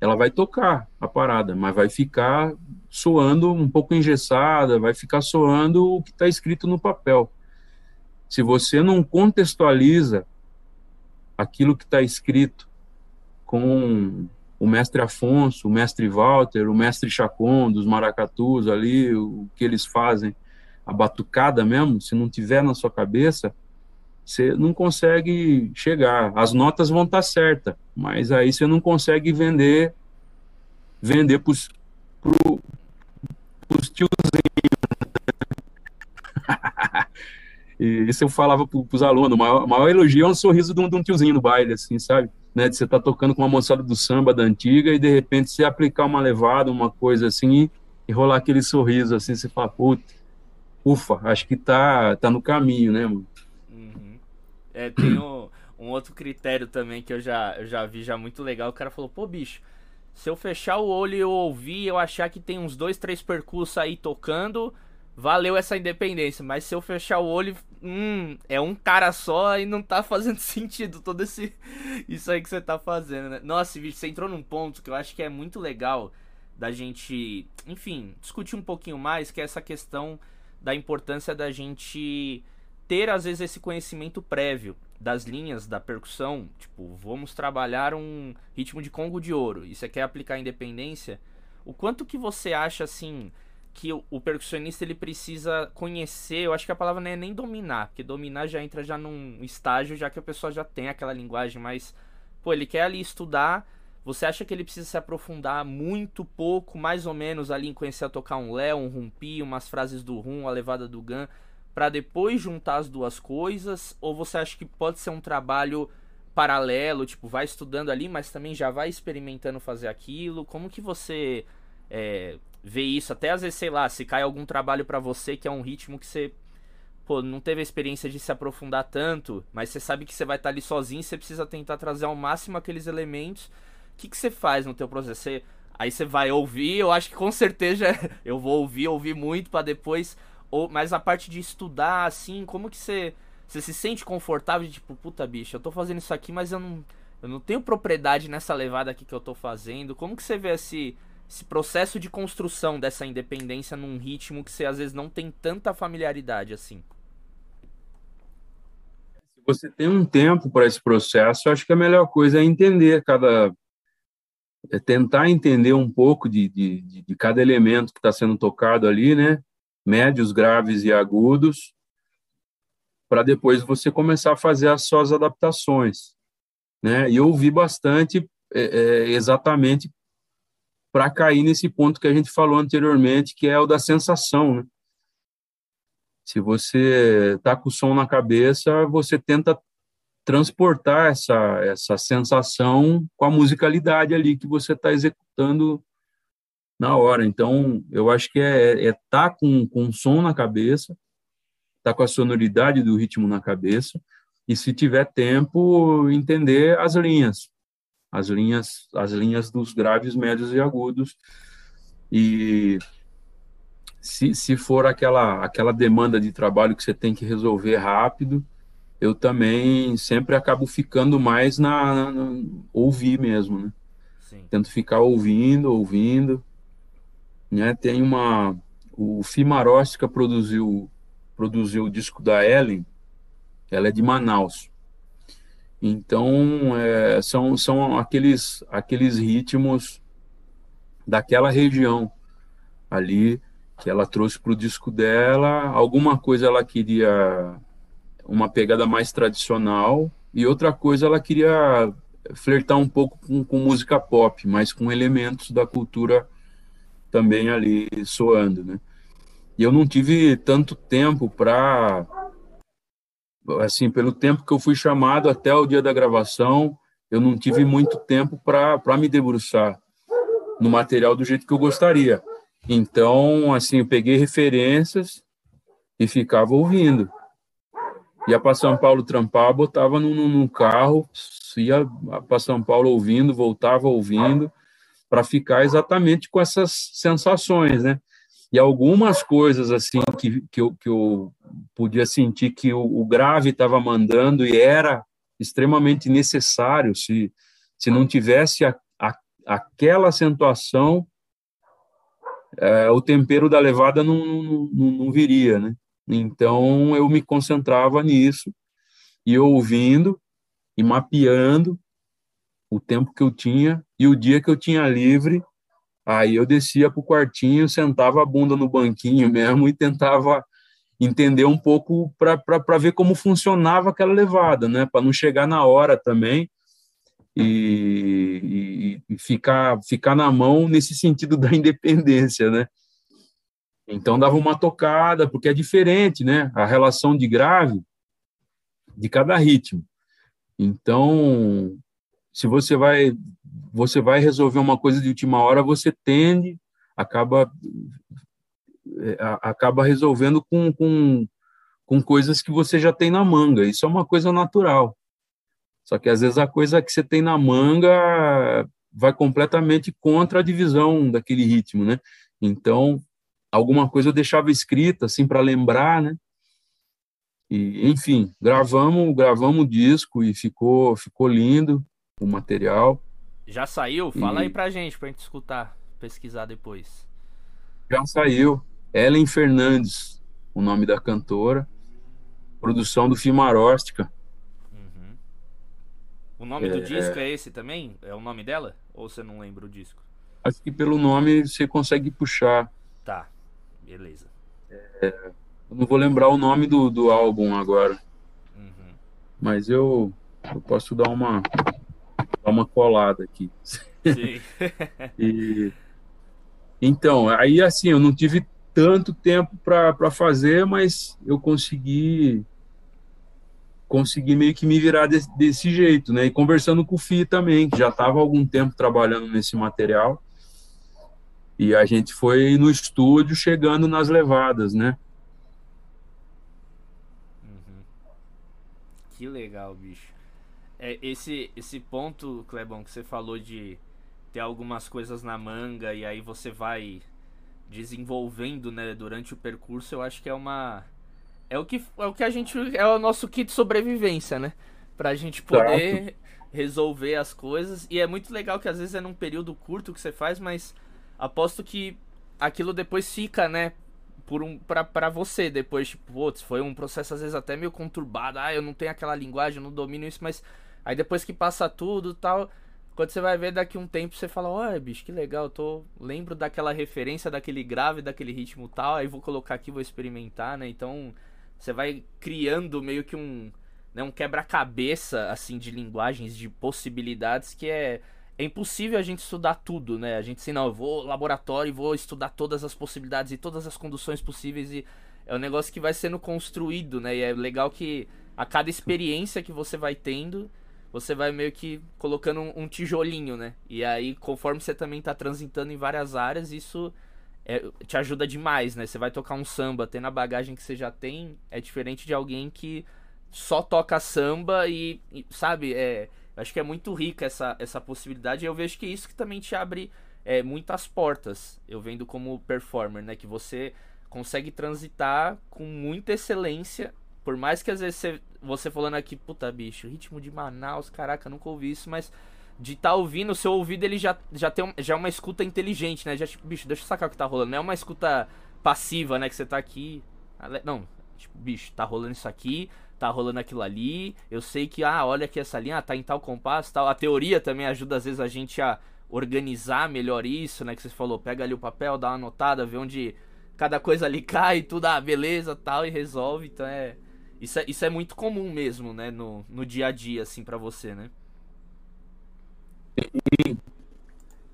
ela vai tocar a parada, mas vai ficar soando um pouco engessada, vai ficar soando o que está escrito no papel. Se você não contextualiza aquilo que está escrito com o mestre Afonso, o mestre Walter, o mestre Chacon dos maracatus ali, o que eles fazem, a batucada mesmo, se não tiver na sua cabeça, você não consegue chegar. As notas vão estar certas, mas aí você não consegue vender vender para os tiozinhos. e isso eu falava para os alunos, o maior, maior, elogio é um sorriso de um, de um, tiozinho no baile, assim, sabe? Né, de você estar tá tocando com uma moçada do samba da antiga e de repente você aplicar uma levada, uma coisa assim, e, rolar aquele sorriso assim, você fala, puta, ufa, acho que tá, tá no caminho, né, mano? É, tem um, um, outro critério também que eu já, eu já vi já muito legal. O cara falou, pô, bicho, se eu fechar o olho e eu ouvir, eu achar que tem uns dois, três percursos aí tocando, valeu essa independência. Mas se eu fechar o olho, hum, é um cara só e não tá fazendo sentido todo esse isso aí que você tá fazendo, né? Nossa, você entrou num ponto que eu acho que é muito legal da gente, enfim, discutir um pouquinho mais, que é essa questão da importância da gente ter às vezes esse conhecimento prévio das linhas da percussão, tipo, vamos trabalhar um ritmo de congo de ouro e você quer aplicar a independência, o quanto que você acha assim que o, o, percussionista ele precisa conhecer, eu acho que a palavra não é nem dominar, porque dominar já entra já num estágio já que a pessoa já tem aquela linguagem, mas pô, ele quer ali estudar, você acha que ele precisa se aprofundar muito pouco, mais ou menos ali em conhecer a tocar um lé, um rumpi, umas frases do rum, a levada do gan, para depois juntar as duas coisas? Ou você acha que pode ser um trabalho paralelo, tipo, vai estudando ali, mas também já vai experimentando fazer aquilo? Como que você é, vê isso? Até às vezes, sei lá, se cai algum trabalho para você que é um ritmo que você pô, não teve a experiência de se aprofundar tanto, mas você sabe que você vai estar tá ali sozinho, você precisa tentar trazer ao máximo aqueles elementos. O que, que você faz no teu processo? Você, aí você vai ouvir, eu acho que com certeza eu vou ouvir, ouvir muito para depois ou, mas a parte de estudar, assim, como que você, você se sente confortável de tipo, puta bicho, eu tô fazendo isso aqui, mas eu não, eu não tenho propriedade nessa levada aqui que eu tô fazendo. Como que você vê esse, esse processo de construção dessa independência num ritmo que você às vezes não tem tanta familiaridade assim? Se você tem um tempo para esse processo, acho que a melhor coisa é entender cada. É tentar entender um pouco de, de, de cada elemento que está sendo tocado ali, né? médios, graves e agudos, para depois você começar a fazer as suas adaptações. Né? E eu ouvi bastante é, é, exatamente para cair nesse ponto que a gente falou anteriormente, que é o da sensação. Né? Se você está com o som na cabeça, você tenta transportar essa, essa sensação com a musicalidade ali que você está executando na hora. Então, eu acho que é estar é tá com, com som na cabeça, tá com a sonoridade do ritmo na cabeça, e se tiver tempo, entender as linhas, as linhas, as linhas dos graves, médios e agudos. E se, se for aquela, aquela demanda de trabalho que você tem que resolver rápido, eu também sempre acabo ficando mais na, na ouvir mesmo, né? Sim. Tento ficar ouvindo, ouvindo, né? Tem uma o Fimaróstica produziu produziu o disco da Ellen, ela é de Manaus. Então é, são são aqueles aqueles ritmos daquela região ali que ela trouxe para o disco dela. Alguma coisa ela queria uma pegada mais tradicional e outra coisa ela queria flertar um pouco com, com música pop, mas com elementos da cultura também ali soando, né? E eu não tive tanto tempo para assim, pelo tempo que eu fui chamado até o dia da gravação, eu não tive muito tempo para me debruçar no material do jeito que eu gostaria. Então, assim, eu peguei referências e ficava ouvindo. Ia para São Paulo trampar, botava num, num carro, ia para São Paulo ouvindo, voltava ouvindo, para ficar exatamente com essas sensações, né? E algumas coisas assim que, que, eu, que eu podia sentir que o, o grave estava mandando e era extremamente necessário, se, se não tivesse a, a, aquela acentuação, é, o tempero da levada não, não, não viria, né? Então eu me concentrava nisso e ouvindo e mapeando o tempo que eu tinha e o dia que eu tinha livre, aí eu descia para o quartinho, sentava a bunda no banquinho mesmo e tentava entender um pouco para ver como funcionava aquela levada, né? Para não chegar na hora também e, e, ficar, ficar na mão nesse sentido da independência, né? Então dava uma tocada, porque é diferente, né? A relação de grave de cada ritmo. Então, se você vai você vai resolver uma coisa de última hora, você tende acaba é, acaba resolvendo com, com, com coisas que você já tem na manga. Isso é uma coisa natural. Só que às vezes a coisa que você tem na manga vai completamente contra a divisão daquele ritmo, né? Então, alguma coisa eu deixava escrita assim para lembrar, né? E, enfim, gravamos, gravamos o disco e ficou ficou lindo o material. Já saiu? Fala e... aí pra gente, pra gente escutar, pesquisar depois. Já saiu. Ellen Fernandes, o nome da cantora. Produção do Fimaróstica. Uhum. O nome é... do disco é esse também? É o nome dela? Ou você não lembra o disco? Acho que pelo nome você consegue puxar. Tá, beleza. É... Eu não vou lembrar o nome do, do álbum agora. Uhum. Mas eu, eu posso dar uma, uma colada aqui. Sim. e, então, aí assim, eu não tive tanto tempo para fazer, mas eu consegui consegui meio que me virar desse, desse jeito, né? E conversando com o Fi também, que já estava algum tempo trabalhando nesse material. E a gente foi no estúdio chegando nas levadas, né? Uhum. Que legal, bicho. É, esse, esse ponto, Clebão, que você falou de ter algumas coisas na manga e aí você vai desenvolvendo, né, durante o percurso, eu acho que é uma é o que é o que a gente é o nosso kit de sobrevivência, né? Pra gente poder certo. resolver as coisas e é muito legal que às vezes é num período curto que você faz, mas aposto que aquilo depois fica, né, por um para para você depois, tipo, putz, foi um processo às vezes até meio conturbado. Ah, eu não tenho aquela linguagem, eu não domino isso, mas aí depois que passa tudo, tal, quando você vai ver daqui um tempo, você fala, olha, bicho, que legal, tô. Lembro daquela referência, daquele grave, daquele ritmo tal, aí vou colocar aqui, vou experimentar, né? Então, você vai criando meio que um. Né, um quebra-cabeça, assim, de linguagens, de possibilidades que é. É impossível a gente estudar tudo, né? A gente, assim, não, eu vou ao laboratório e vou estudar todas as possibilidades e todas as conduções possíveis e é um negócio que vai sendo construído, né? E é legal que a cada experiência que você vai tendo, você vai meio que colocando um, um, tijolinho, né? E aí, conforme você também tá transitando em várias áreas, isso é, te ajuda demais, né? Você vai tocar um samba, tendo a bagagem que você já tem, é diferente de alguém que só toca samba e, e sabe, é, acho que é muito rica essa, essa possibilidade. E eu vejo que é isso que também te abre é, muitas portas, eu vendo como performer, né? Que você consegue transitar com muita excelência por mais que às vezes você, você falando aqui, puta bicho, ritmo de Manaus, caraca, nunca ouvi isso, mas de estar tá ouvindo, o seu ouvido ele já, já tem um, já é uma escuta inteligente, né? Já tipo, bicho, deixa eu sacar o que tá rolando. Não é uma escuta passiva, né? Que você tá aqui. Não, tipo, bicho, tá rolando isso aqui, tá rolando aquilo ali. Eu sei que, ah, olha aqui essa linha, ah, tá em tal compasso tal. A teoria também ajuda às vezes a gente a organizar melhor isso, né? Que você falou, pega ali o papel, dá uma anotada, vê onde cada coisa ali cai, tudo, ah, beleza, tal, e resolve. Então é isso é, isso é muito comum mesmo, né? No, no dia a dia, assim, para você, né? E,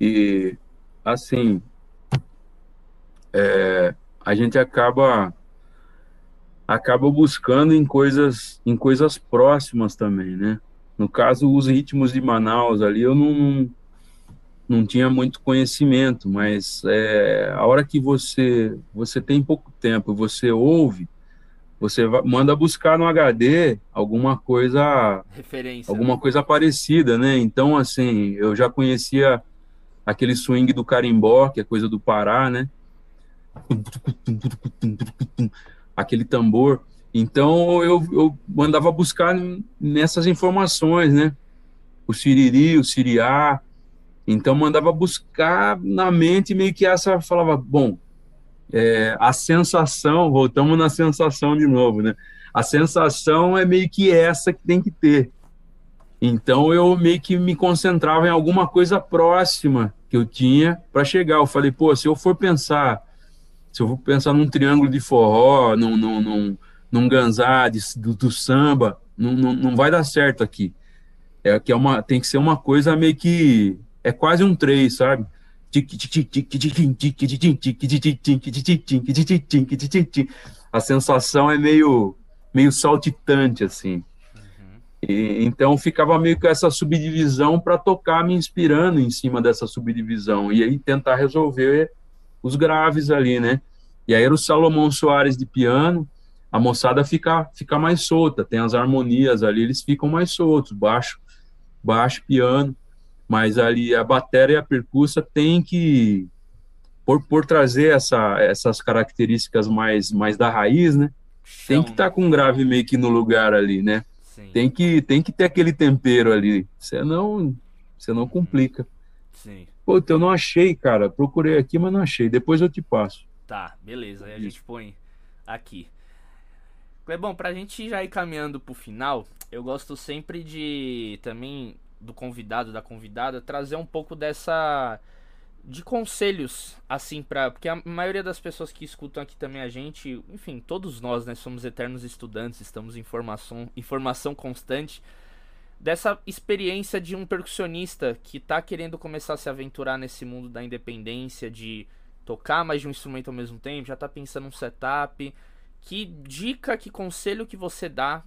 e assim, é, a gente acaba acaba buscando em coisas em coisas próximas também, né? No caso, os ritmos de Manaus ali, eu não, não, tinha muito conhecimento, mas é, a hora que você você tem pouco tempo, você ouve, você manda buscar no HD alguma coisa referência alguma né? coisa parecida né? Então assim eu já conhecia aquele swing do carimbó que é coisa do Pará né? Aquele tambor. Então eu, eu mandava buscar nessas informações né? O siriri o siriá. Então mandava buscar na mente meio que essa falava bom é, a sensação, voltamos na sensação de novo, né? A sensação é meio que essa que tem que ter. Então eu meio que me concentrava em alguma coisa próxima que eu tinha para chegar. Eu falei, pô, se eu for pensar, se eu for pensar num triângulo de forró, num, num, num, num ganzá do, do, samba, não, não, não vai dar certo aqui. É que é uma, tem que ser uma coisa meio que é quase um três, sabe? A sensação é meio meio saltitante assim. E, então ficava meio com essa subdivisão para tocar me inspirando em cima dessa subdivisão e aí tentar resolver os graves ali, né? E aí era o Salomão Soares de piano, a moçada fica, fica mais solta, tem as harmonias ali, eles ficam mais soltos, baixo, baixo, piano, mas ali a bateria e a percussa tem que, por, por trazer essa, essas características mais, mais da raiz, né? Tem que estar tá com um grave meio que no lugar ali, né? Tem que, tem que ter aquele tempero ali, senão você não complica. Sim. Pô, eu não achei, cara. Procurei aqui, mas não achei. Depois eu te passo. Tá, beleza. Aí a gente põe aqui. Clebão, pra gente já ir caminhando pro final, eu gosto sempre de também do convidado, da convidada, trazer um pouco dessa de conselhos, assim, para Porque a maioria das pessoas que escutam aqui também a gente, enfim, todos nós, né, somos eternos estudantes, estamos em formação, informação constante dessa experiência de um percussionista que tá querendo começar a se aventurar nesse mundo da independência, de tocar mais de um instrumento ao mesmo tempo, já tá pensando um setup. Que dica, que conselho que você dá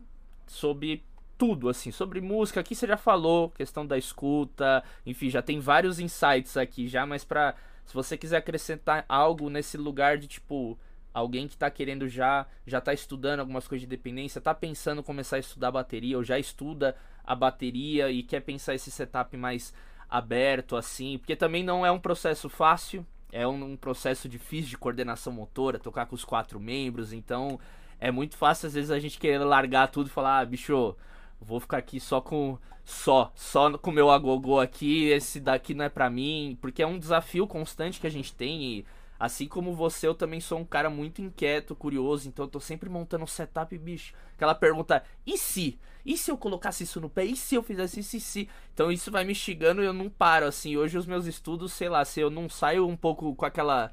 sobre tudo, assim, sobre música. Aqui você já falou, questão da escuta, enfim, já tem vários insights aqui já, mas pra. Se você quiser acrescentar algo nesse lugar de tipo. Alguém que tá querendo já, já tá estudando algumas coisas de dependência, tá pensando em começar a estudar bateria, ou já estuda a bateria e quer pensar esse setup mais aberto, assim, porque também não é um processo fácil, é um, um processo difícil de coordenação motora, tocar com os quatro membros, então é muito fácil às vezes a gente querer largar tudo e falar, ah, bicho, Vou ficar aqui só com só, só com o meu agogô aqui, esse daqui não é para mim, porque é um desafio constante que a gente tem e assim como você, eu também sou um cara muito inquieto, curioso, então eu tô sempre montando um setup, bicho. Aquela pergunta, e se? E se eu colocasse isso no pé? E se eu fizesse isso e se? Então isso vai me instigando e eu não paro, assim. Hoje os meus estudos, sei lá, se eu não saio um pouco com aquela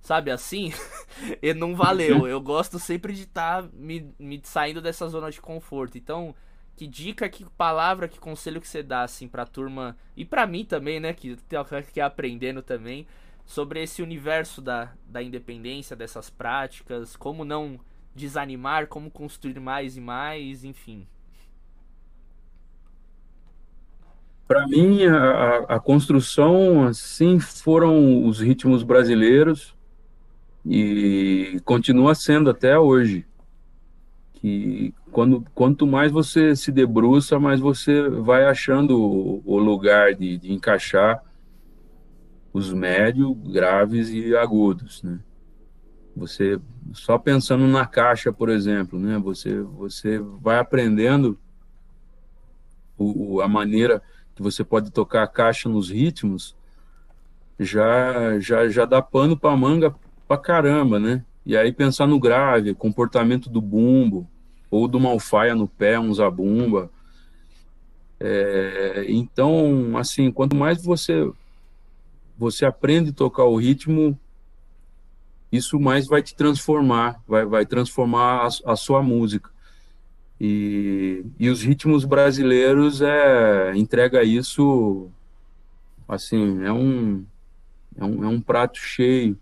sabe assim, e não valeu. Eu gosto sempre de estar tá me, me saindo dessa zona de conforto. Então, que dica, que palavra, que conselho que você dá assim pra turma e para mim também, né, que que é aprendendo também sobre esse universo da, da independência, dessas práticas, como não desanimar, como construir mais e mais, enfim. Para mim, a, a, construção, assim, foram os ritmos brasileiros e continua sendo até hoje que quando, quanto mais você se debruça, mais você vai achando o, o lugar de, de, encaixar os médios, graves e agudos, né? Você só pensando na caixa, por exemplo, né? Você você vai aprendendo o, a maneira que você pode tocar a caixa nos ritmos, já já já dá pano para manga pra caramba, né? E aí pensar no grave, comportamento do bumbo, ou do malfaia no pé, um zabumba. É, então, assim, quanto mais você você aprende a tocar o ritmo, isso mais vai te transformar, vai, vai transformar a, a sua música. E, e os ritmos brasileiros é entrega isso assim é um é um, é um prato cheio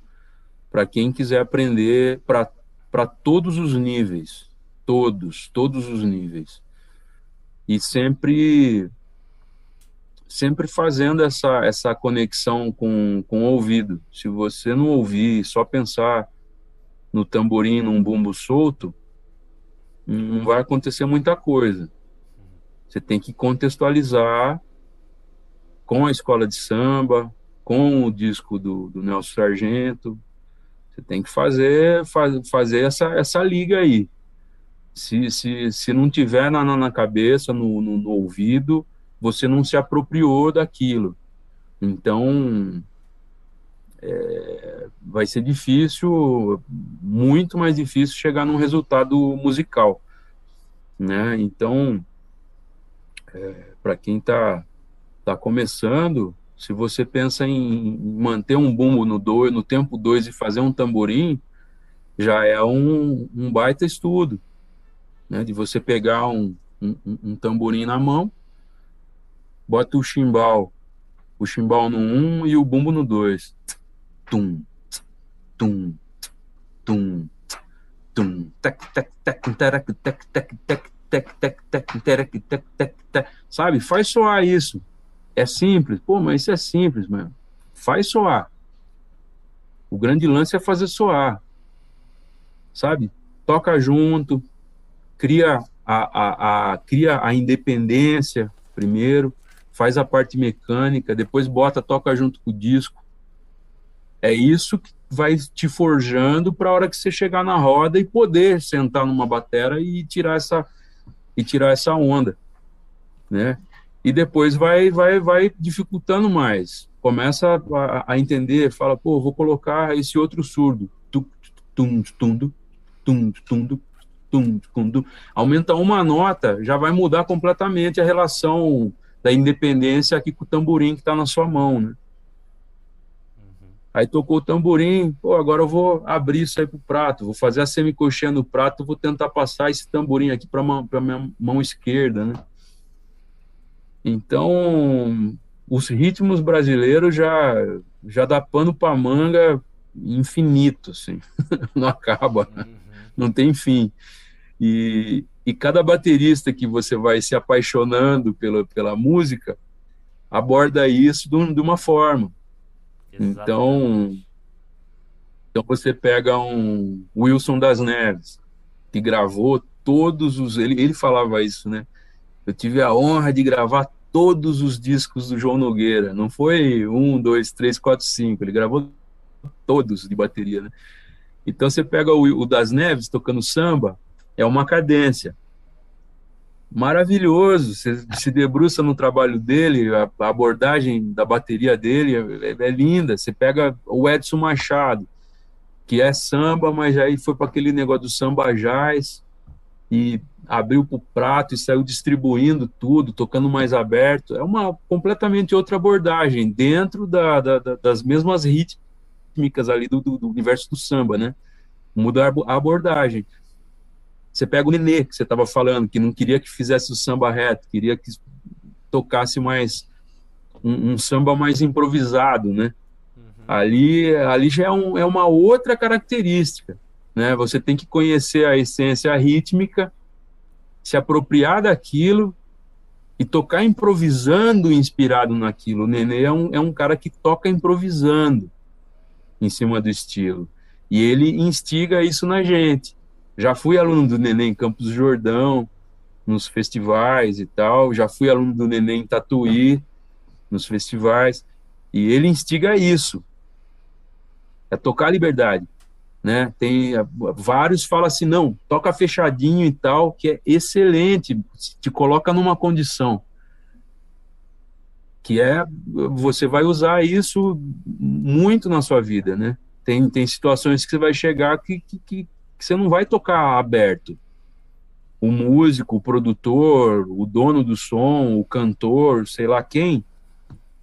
para quem quiser aprender para todos os níveis todos, todos os níveis. E sempre sempre fazendo essa, essa conexão com, com o ouvido. Se você não ouvir, só pensar no tamborim, num bumbo solto, não vai acontecer muita coisa. Você tem que contextualizar com a escola de samba, com o disco do, do Nelson Sargento. Você tem que fazer, faz, fazer essa, essa liga aí. Se, se, se não tiver na, na cabeça, no, no, no ouvido, você não se apropriou daquilo. Então, é, vai ser difícil, muito mais difícil chegar num resultado musical, né? Então, é, para quem está tá começando, se você pensa em manter um bumbo no, do, no tempo 2 e fazer um tamborim, já é um, um baita estudo, né? De você pegar um, um, um tamborim na mão, bota o chimbal, o chimbal no 1 um e o bumbo no 2. Tum, tum, tum, tum, tac, tac, tac, tac, tac, tac, tac, tac, tac, tac, tac, tac, tac, sabe? Faz soar isso. É simples. Pô, mas isso é simples, mano. Faz soar. O grande lance é fazer soar. Sabe? Toca junto, cria a, a, a, cria a independência primeiro, faz a parte mecânica, depois bota, toca junto com o disco. É isso que vai te forjando para a hora que você chegar na roda e poder sentar numa batera e tirar essa e tirar essa onda, né? E depois vai vai vai dificultando mais. Começa a, a entender, fala, pô, vou colocar esse outro surdo. Tum, tum, tum, tum, tum, tum, tum, tum. Aumenta uma nota, já vai mudar completamente a relação da independência aqui com o tamborim que está na sua mão, né? Aí tocou o tamborim, pô, agora eu vou abrir isso aí pro prato, vou fazer a semicoxinha no prato, vou tentar passar esse tamborim aqui para a minha mão esquerda, né? Então, os ritmos brasileiros já já dá pano para manga infinito, assim, não acaba, uhum. não tem fim. E, e cada baterista que você vai se apaixonando pela, pela música aborda isso de, uma forma. Então, então você pega um Wilson das Neves, que gravou todos os. Ele, ele falava isso, né? Eu tive a honra de gravar todos os discos do João Nogueira. Não foi um, dois, três, quatro, cinco. Ele gravou todos de bateria, né? Então você pega o, o das Neves tocando samba, é uma cadência maravilhoso. Você se debruça no trabalho dele, a, a abordagem da bateria dele é, é, linda. Você pega o Edson Machado, que é samba, mas aí foi para aquele negócio do samba jazz e abriu para o prato e saiu distribuindo tudo, tocando mais aberto. É uma completamente outra abordagem dentro da, da, da, das mesmas rítmicas ali do, do, do universo do samba, né? Muda a abordagem. Você pega o Nenê, que você estava falando, que não queria que fizesse o samba reto, queria que tocasse mais um, um samba mais improvisado, né? Uhum. Ali, ali já é, um, é uma outra característica, né? Você tem que conhecer a essência rítmica, se apropriar daquilo e tocar improvisando inspirado naquilo. O Nenê é um, é um cara que toca improvisando em cima do estilo. E ele instiga isso na gente. Já fui aluno do Neném Campos Jordão, nos festivais e tal. Já fui aluno do Neném Tatuí, nos festivais. E ele instiga isso. É tocar a liberdade. Né? Tem vários falam assim, não, toca fechadinho e tal, que é excelente, te coloca numa condição que é você vai usar isso muito na sua vida, né? Tem, tem situações que você vai chegar que, que, que que você não vai tocar aberto. O músico, o produtor, o dono do som, o cantor, sei lá quem,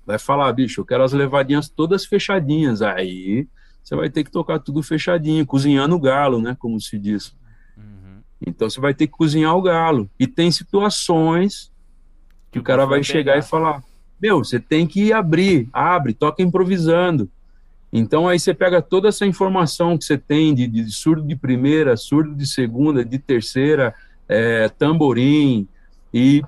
vai falar, bicho, eu quero as levadinhas todas fechadinhas. Aí você vai ter que tocar tudo fechadinho, cozinhando o galo, né? Como se diz. Uhum. Então você vai ter que cozinhar o galo. E tem situações que o cara vai chegar e falar: Meu, você tem que abrir, abre, toca improvisando. Então aí você pega toda essa informação que você tem de, de surdo de primeira, surdo de segunda, de terceira, é, tamborim, e,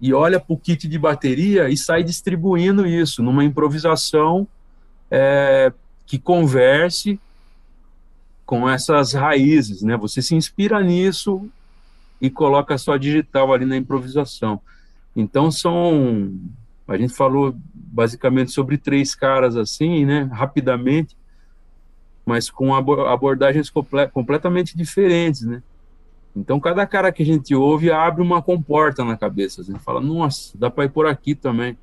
e olha para o kit de bateria e sai distribuindo isso numa improvisação é, que converse com essas raízes, né? Você se inspira nisso e coloca a sua digital ali na improvisação. Então são a gente falou basicamente sobre três caras assim, né, rapidamente, mas com abordagens comple completamente diferentes, né? Então, cada cara que a gente ouve abre uma comporta na cabeça. A gente fala, nossa, dá para ir por aqui também.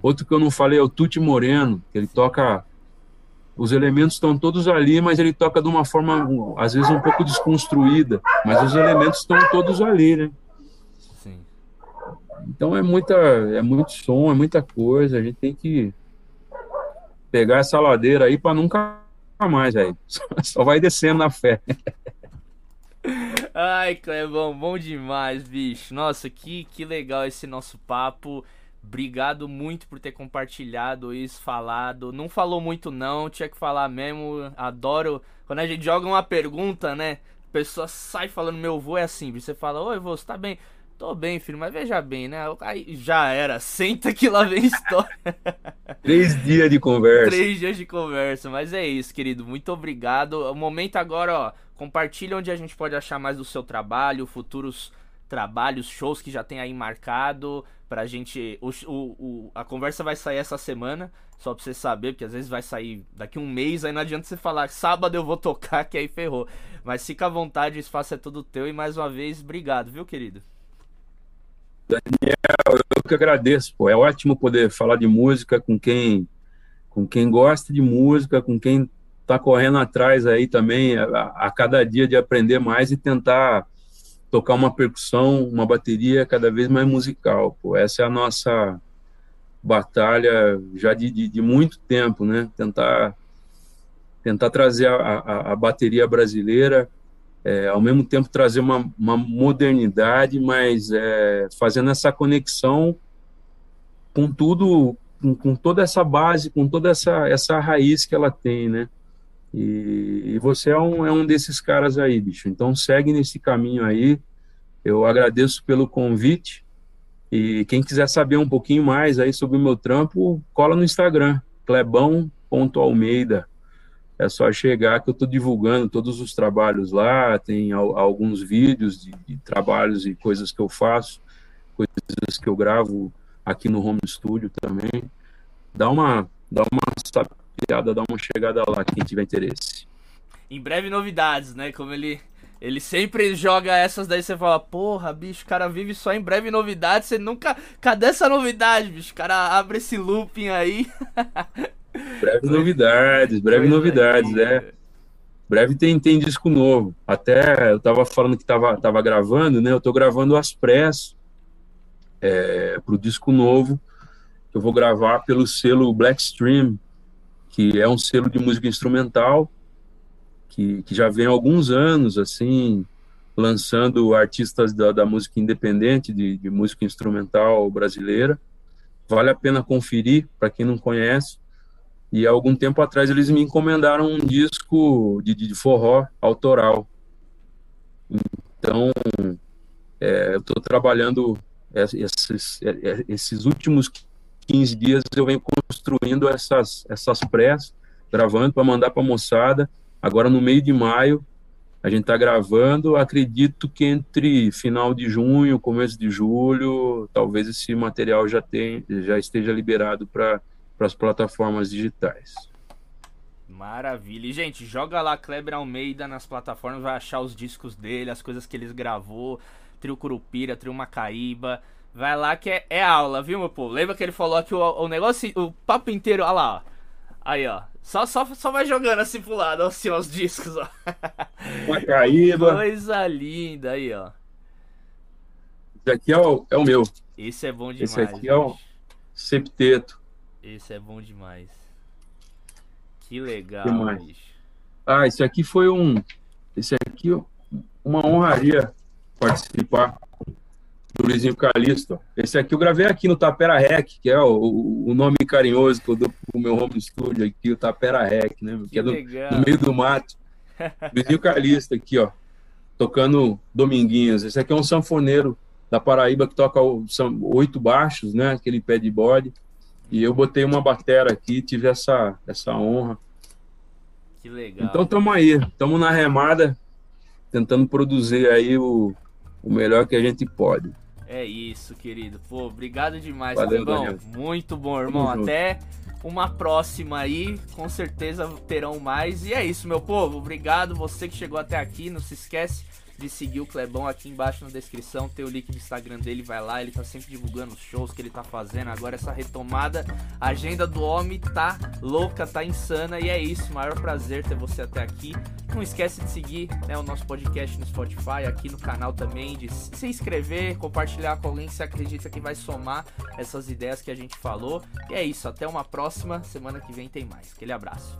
Outro que eu não falei é o Tuti Moreno, que ele toca. Os elementos estão todos ali, mas ele toca de uma forma, às vezes, um pouco desconstruída. Mas os elementos estão todos ali, né? Então é muita, é muito som, é muita coisa. A gente tem que pegar essa ladeira aí para nunca mais, aí. Só vai descendo na fé. Ai, Clebão, bom demais, bicho. Nossa, que, que legal esse nosso papo. Obrigado muito por ter compartilhado isso, falado. Não falou muito não, tinha que falar mesmo. Adoro quando a gente joga uma pergunta, né? A pessoa sai falando meu vô é assim, você fala: "Oi, vô, você tá bem?" Tô bem, filho, mas veja bem, né? Aí já era, senta que lá vem história. Três dias de conversa. Três dias de conversa, mas é isso, querido. Muito obrigado. O momento agora, ó, compartilha onde a gente pode achar mais do seu trabalho, futuros trabalhos, shows que já tem aí marcado pra gente. O, o, a conversa vai sair essa semana, só pra você saber, porque às vezes vai sair daqui um mês, aí não adianta você falar sábado eu vou tocar, que aí ferrou. Mas fica à vontade, o espaço é todo teu e mais uma vez, obrigado, viu, querido? Daniel, eu que agradeço, pô. É ótimo poder falar de música com quem com quem gosta de música, com quem está correndo atrás aí também a, a, cada dia de aprender mais e tentar tocar uma percussão, uma bateria cada vez mais musical. Pô. Essa é a nossa batalha já de, de, de muito tempo, né? Tentar tentar trazer a, a, a bateria brasileira é, ao mesmo tempo trazer uma, uma modernidade, mas é, fazendo essa conexão com tudo, com, com, toda essa base, com toda essa, essa raiz que ela tem, né? E, e, você é um, é um desses caras aí, bicho. Então segue nesse caminho aí. Eu agradeço pelo convite. E quem quiser saber um pouquinho mais aí sobre o meu trampo, cola no Instagram, clebão.almeida é só chegar que eu estou divulgando todos os trabalhos lá, tem alguns vídeos de, de, trabalhos e coisas que eu faço, coisas que eu gravo aqui no home studio também. Dá uma, dá uma sapiada, dá uma chegada lá, quem tiver interesse. Em breve novidades, né? Como ele ele sempre joga essas daí, você fala, porra, bicho, o cara vive só em breve novidades, você nunca. Cadê essa novidade, bicho? O cara abre esse looping aí. Breve novidades, breve novidades, é. Breve tem, tem disco novo. Até eu tava falando que tava, tava gravando, né? Eu tô gravando as press é, pro disco novo, eu vou gravar pelo selo Blackstream, que é um selo de música instrumental, que, que já vem há alguns anos, assim, lançando artistas da, da música independente, de, de música instrumental brasileira. Vale a pena conferir, para quem não conhece. E há algum tempo atrás eles me encomendaram um disco de, de forró autoral. Então, é, eu estou trabalhando esses, é, é, esses últimos 15 dias, eu venho construindo essas, essas prés, gravando para mandar para a moçada. Agora, no meio de maio, a gente está gravando. Acredito que entre final de junho, começo de julho, talvez esse material já, tem, já esteja liberado para para as plataformas digitais. Maravilha. E, gente, joga lá Kleber Almeida nas plataformas, vai achar os discos dele, as coisas que ele gravou, Trio Curupira, Trio Macaíba. Vai lá que é, é aula, viu, meu povo? Lembra que ele falou que o, o negócio, o papo inteiro, olha lá, ó. Aí, ó. Só, só, só vai jogando assim pro lado, assim, os discos, ó. Macaíba. Coisa linda, aí, ó. Esse aqui é o, é o meu. Esse é bom demais. Esse aqui gente. é o septeto. Esse é bom demais. Que legal, bicho. Ah, esse aqui foi um. Esse aqui, uma honraria participar do Luizinho Calixto. Esse aqui eu gravei aqui no Tapera Rec, que é o, o nome carinhoso que eu dou pro meu home studio aqui, o Tapera Rec, né? Que, que é do, no meio do mato. Luizinho Calixto aqui, ó. Tocando Dominguinhos. Esse aqui é um sanfoneiro da Paraíba que toca oito baixos, né? Aquele pé de bode. E eu botei uma batera aqui, tive essa, essa honra. Que legal. Então estamos aí, estamos na remada, tentando produzir aí o, o melhor que a gente pode. É isso, querido. Pô, obrigado demais, Valeu, Daniel. Muito bom, irmão. Até uma próxima aí, com certeza terão mais. E é isso, meu povo. Obrigado você que chegou até aqui. Não se esquece de seguir o Clebão aqui embaixo na descrição. Tem o link do Instagram dele, vai lá. Ele tá sempre divulgando os shows que ele tá fazendo. Agora essa retomada, a agenda do homem tá louca, tá insana. E é isso, maior prazer ter você até aqui. Não esquece de seguir né, o nosso podcast no Spotify, aqui no canal também, de se inscrever, compartilhar com alguém que você acredita que vai somar essas ideias que a gente falou. E é isso, até uma próxima. Semana que vem tem mais. Aquele abraço.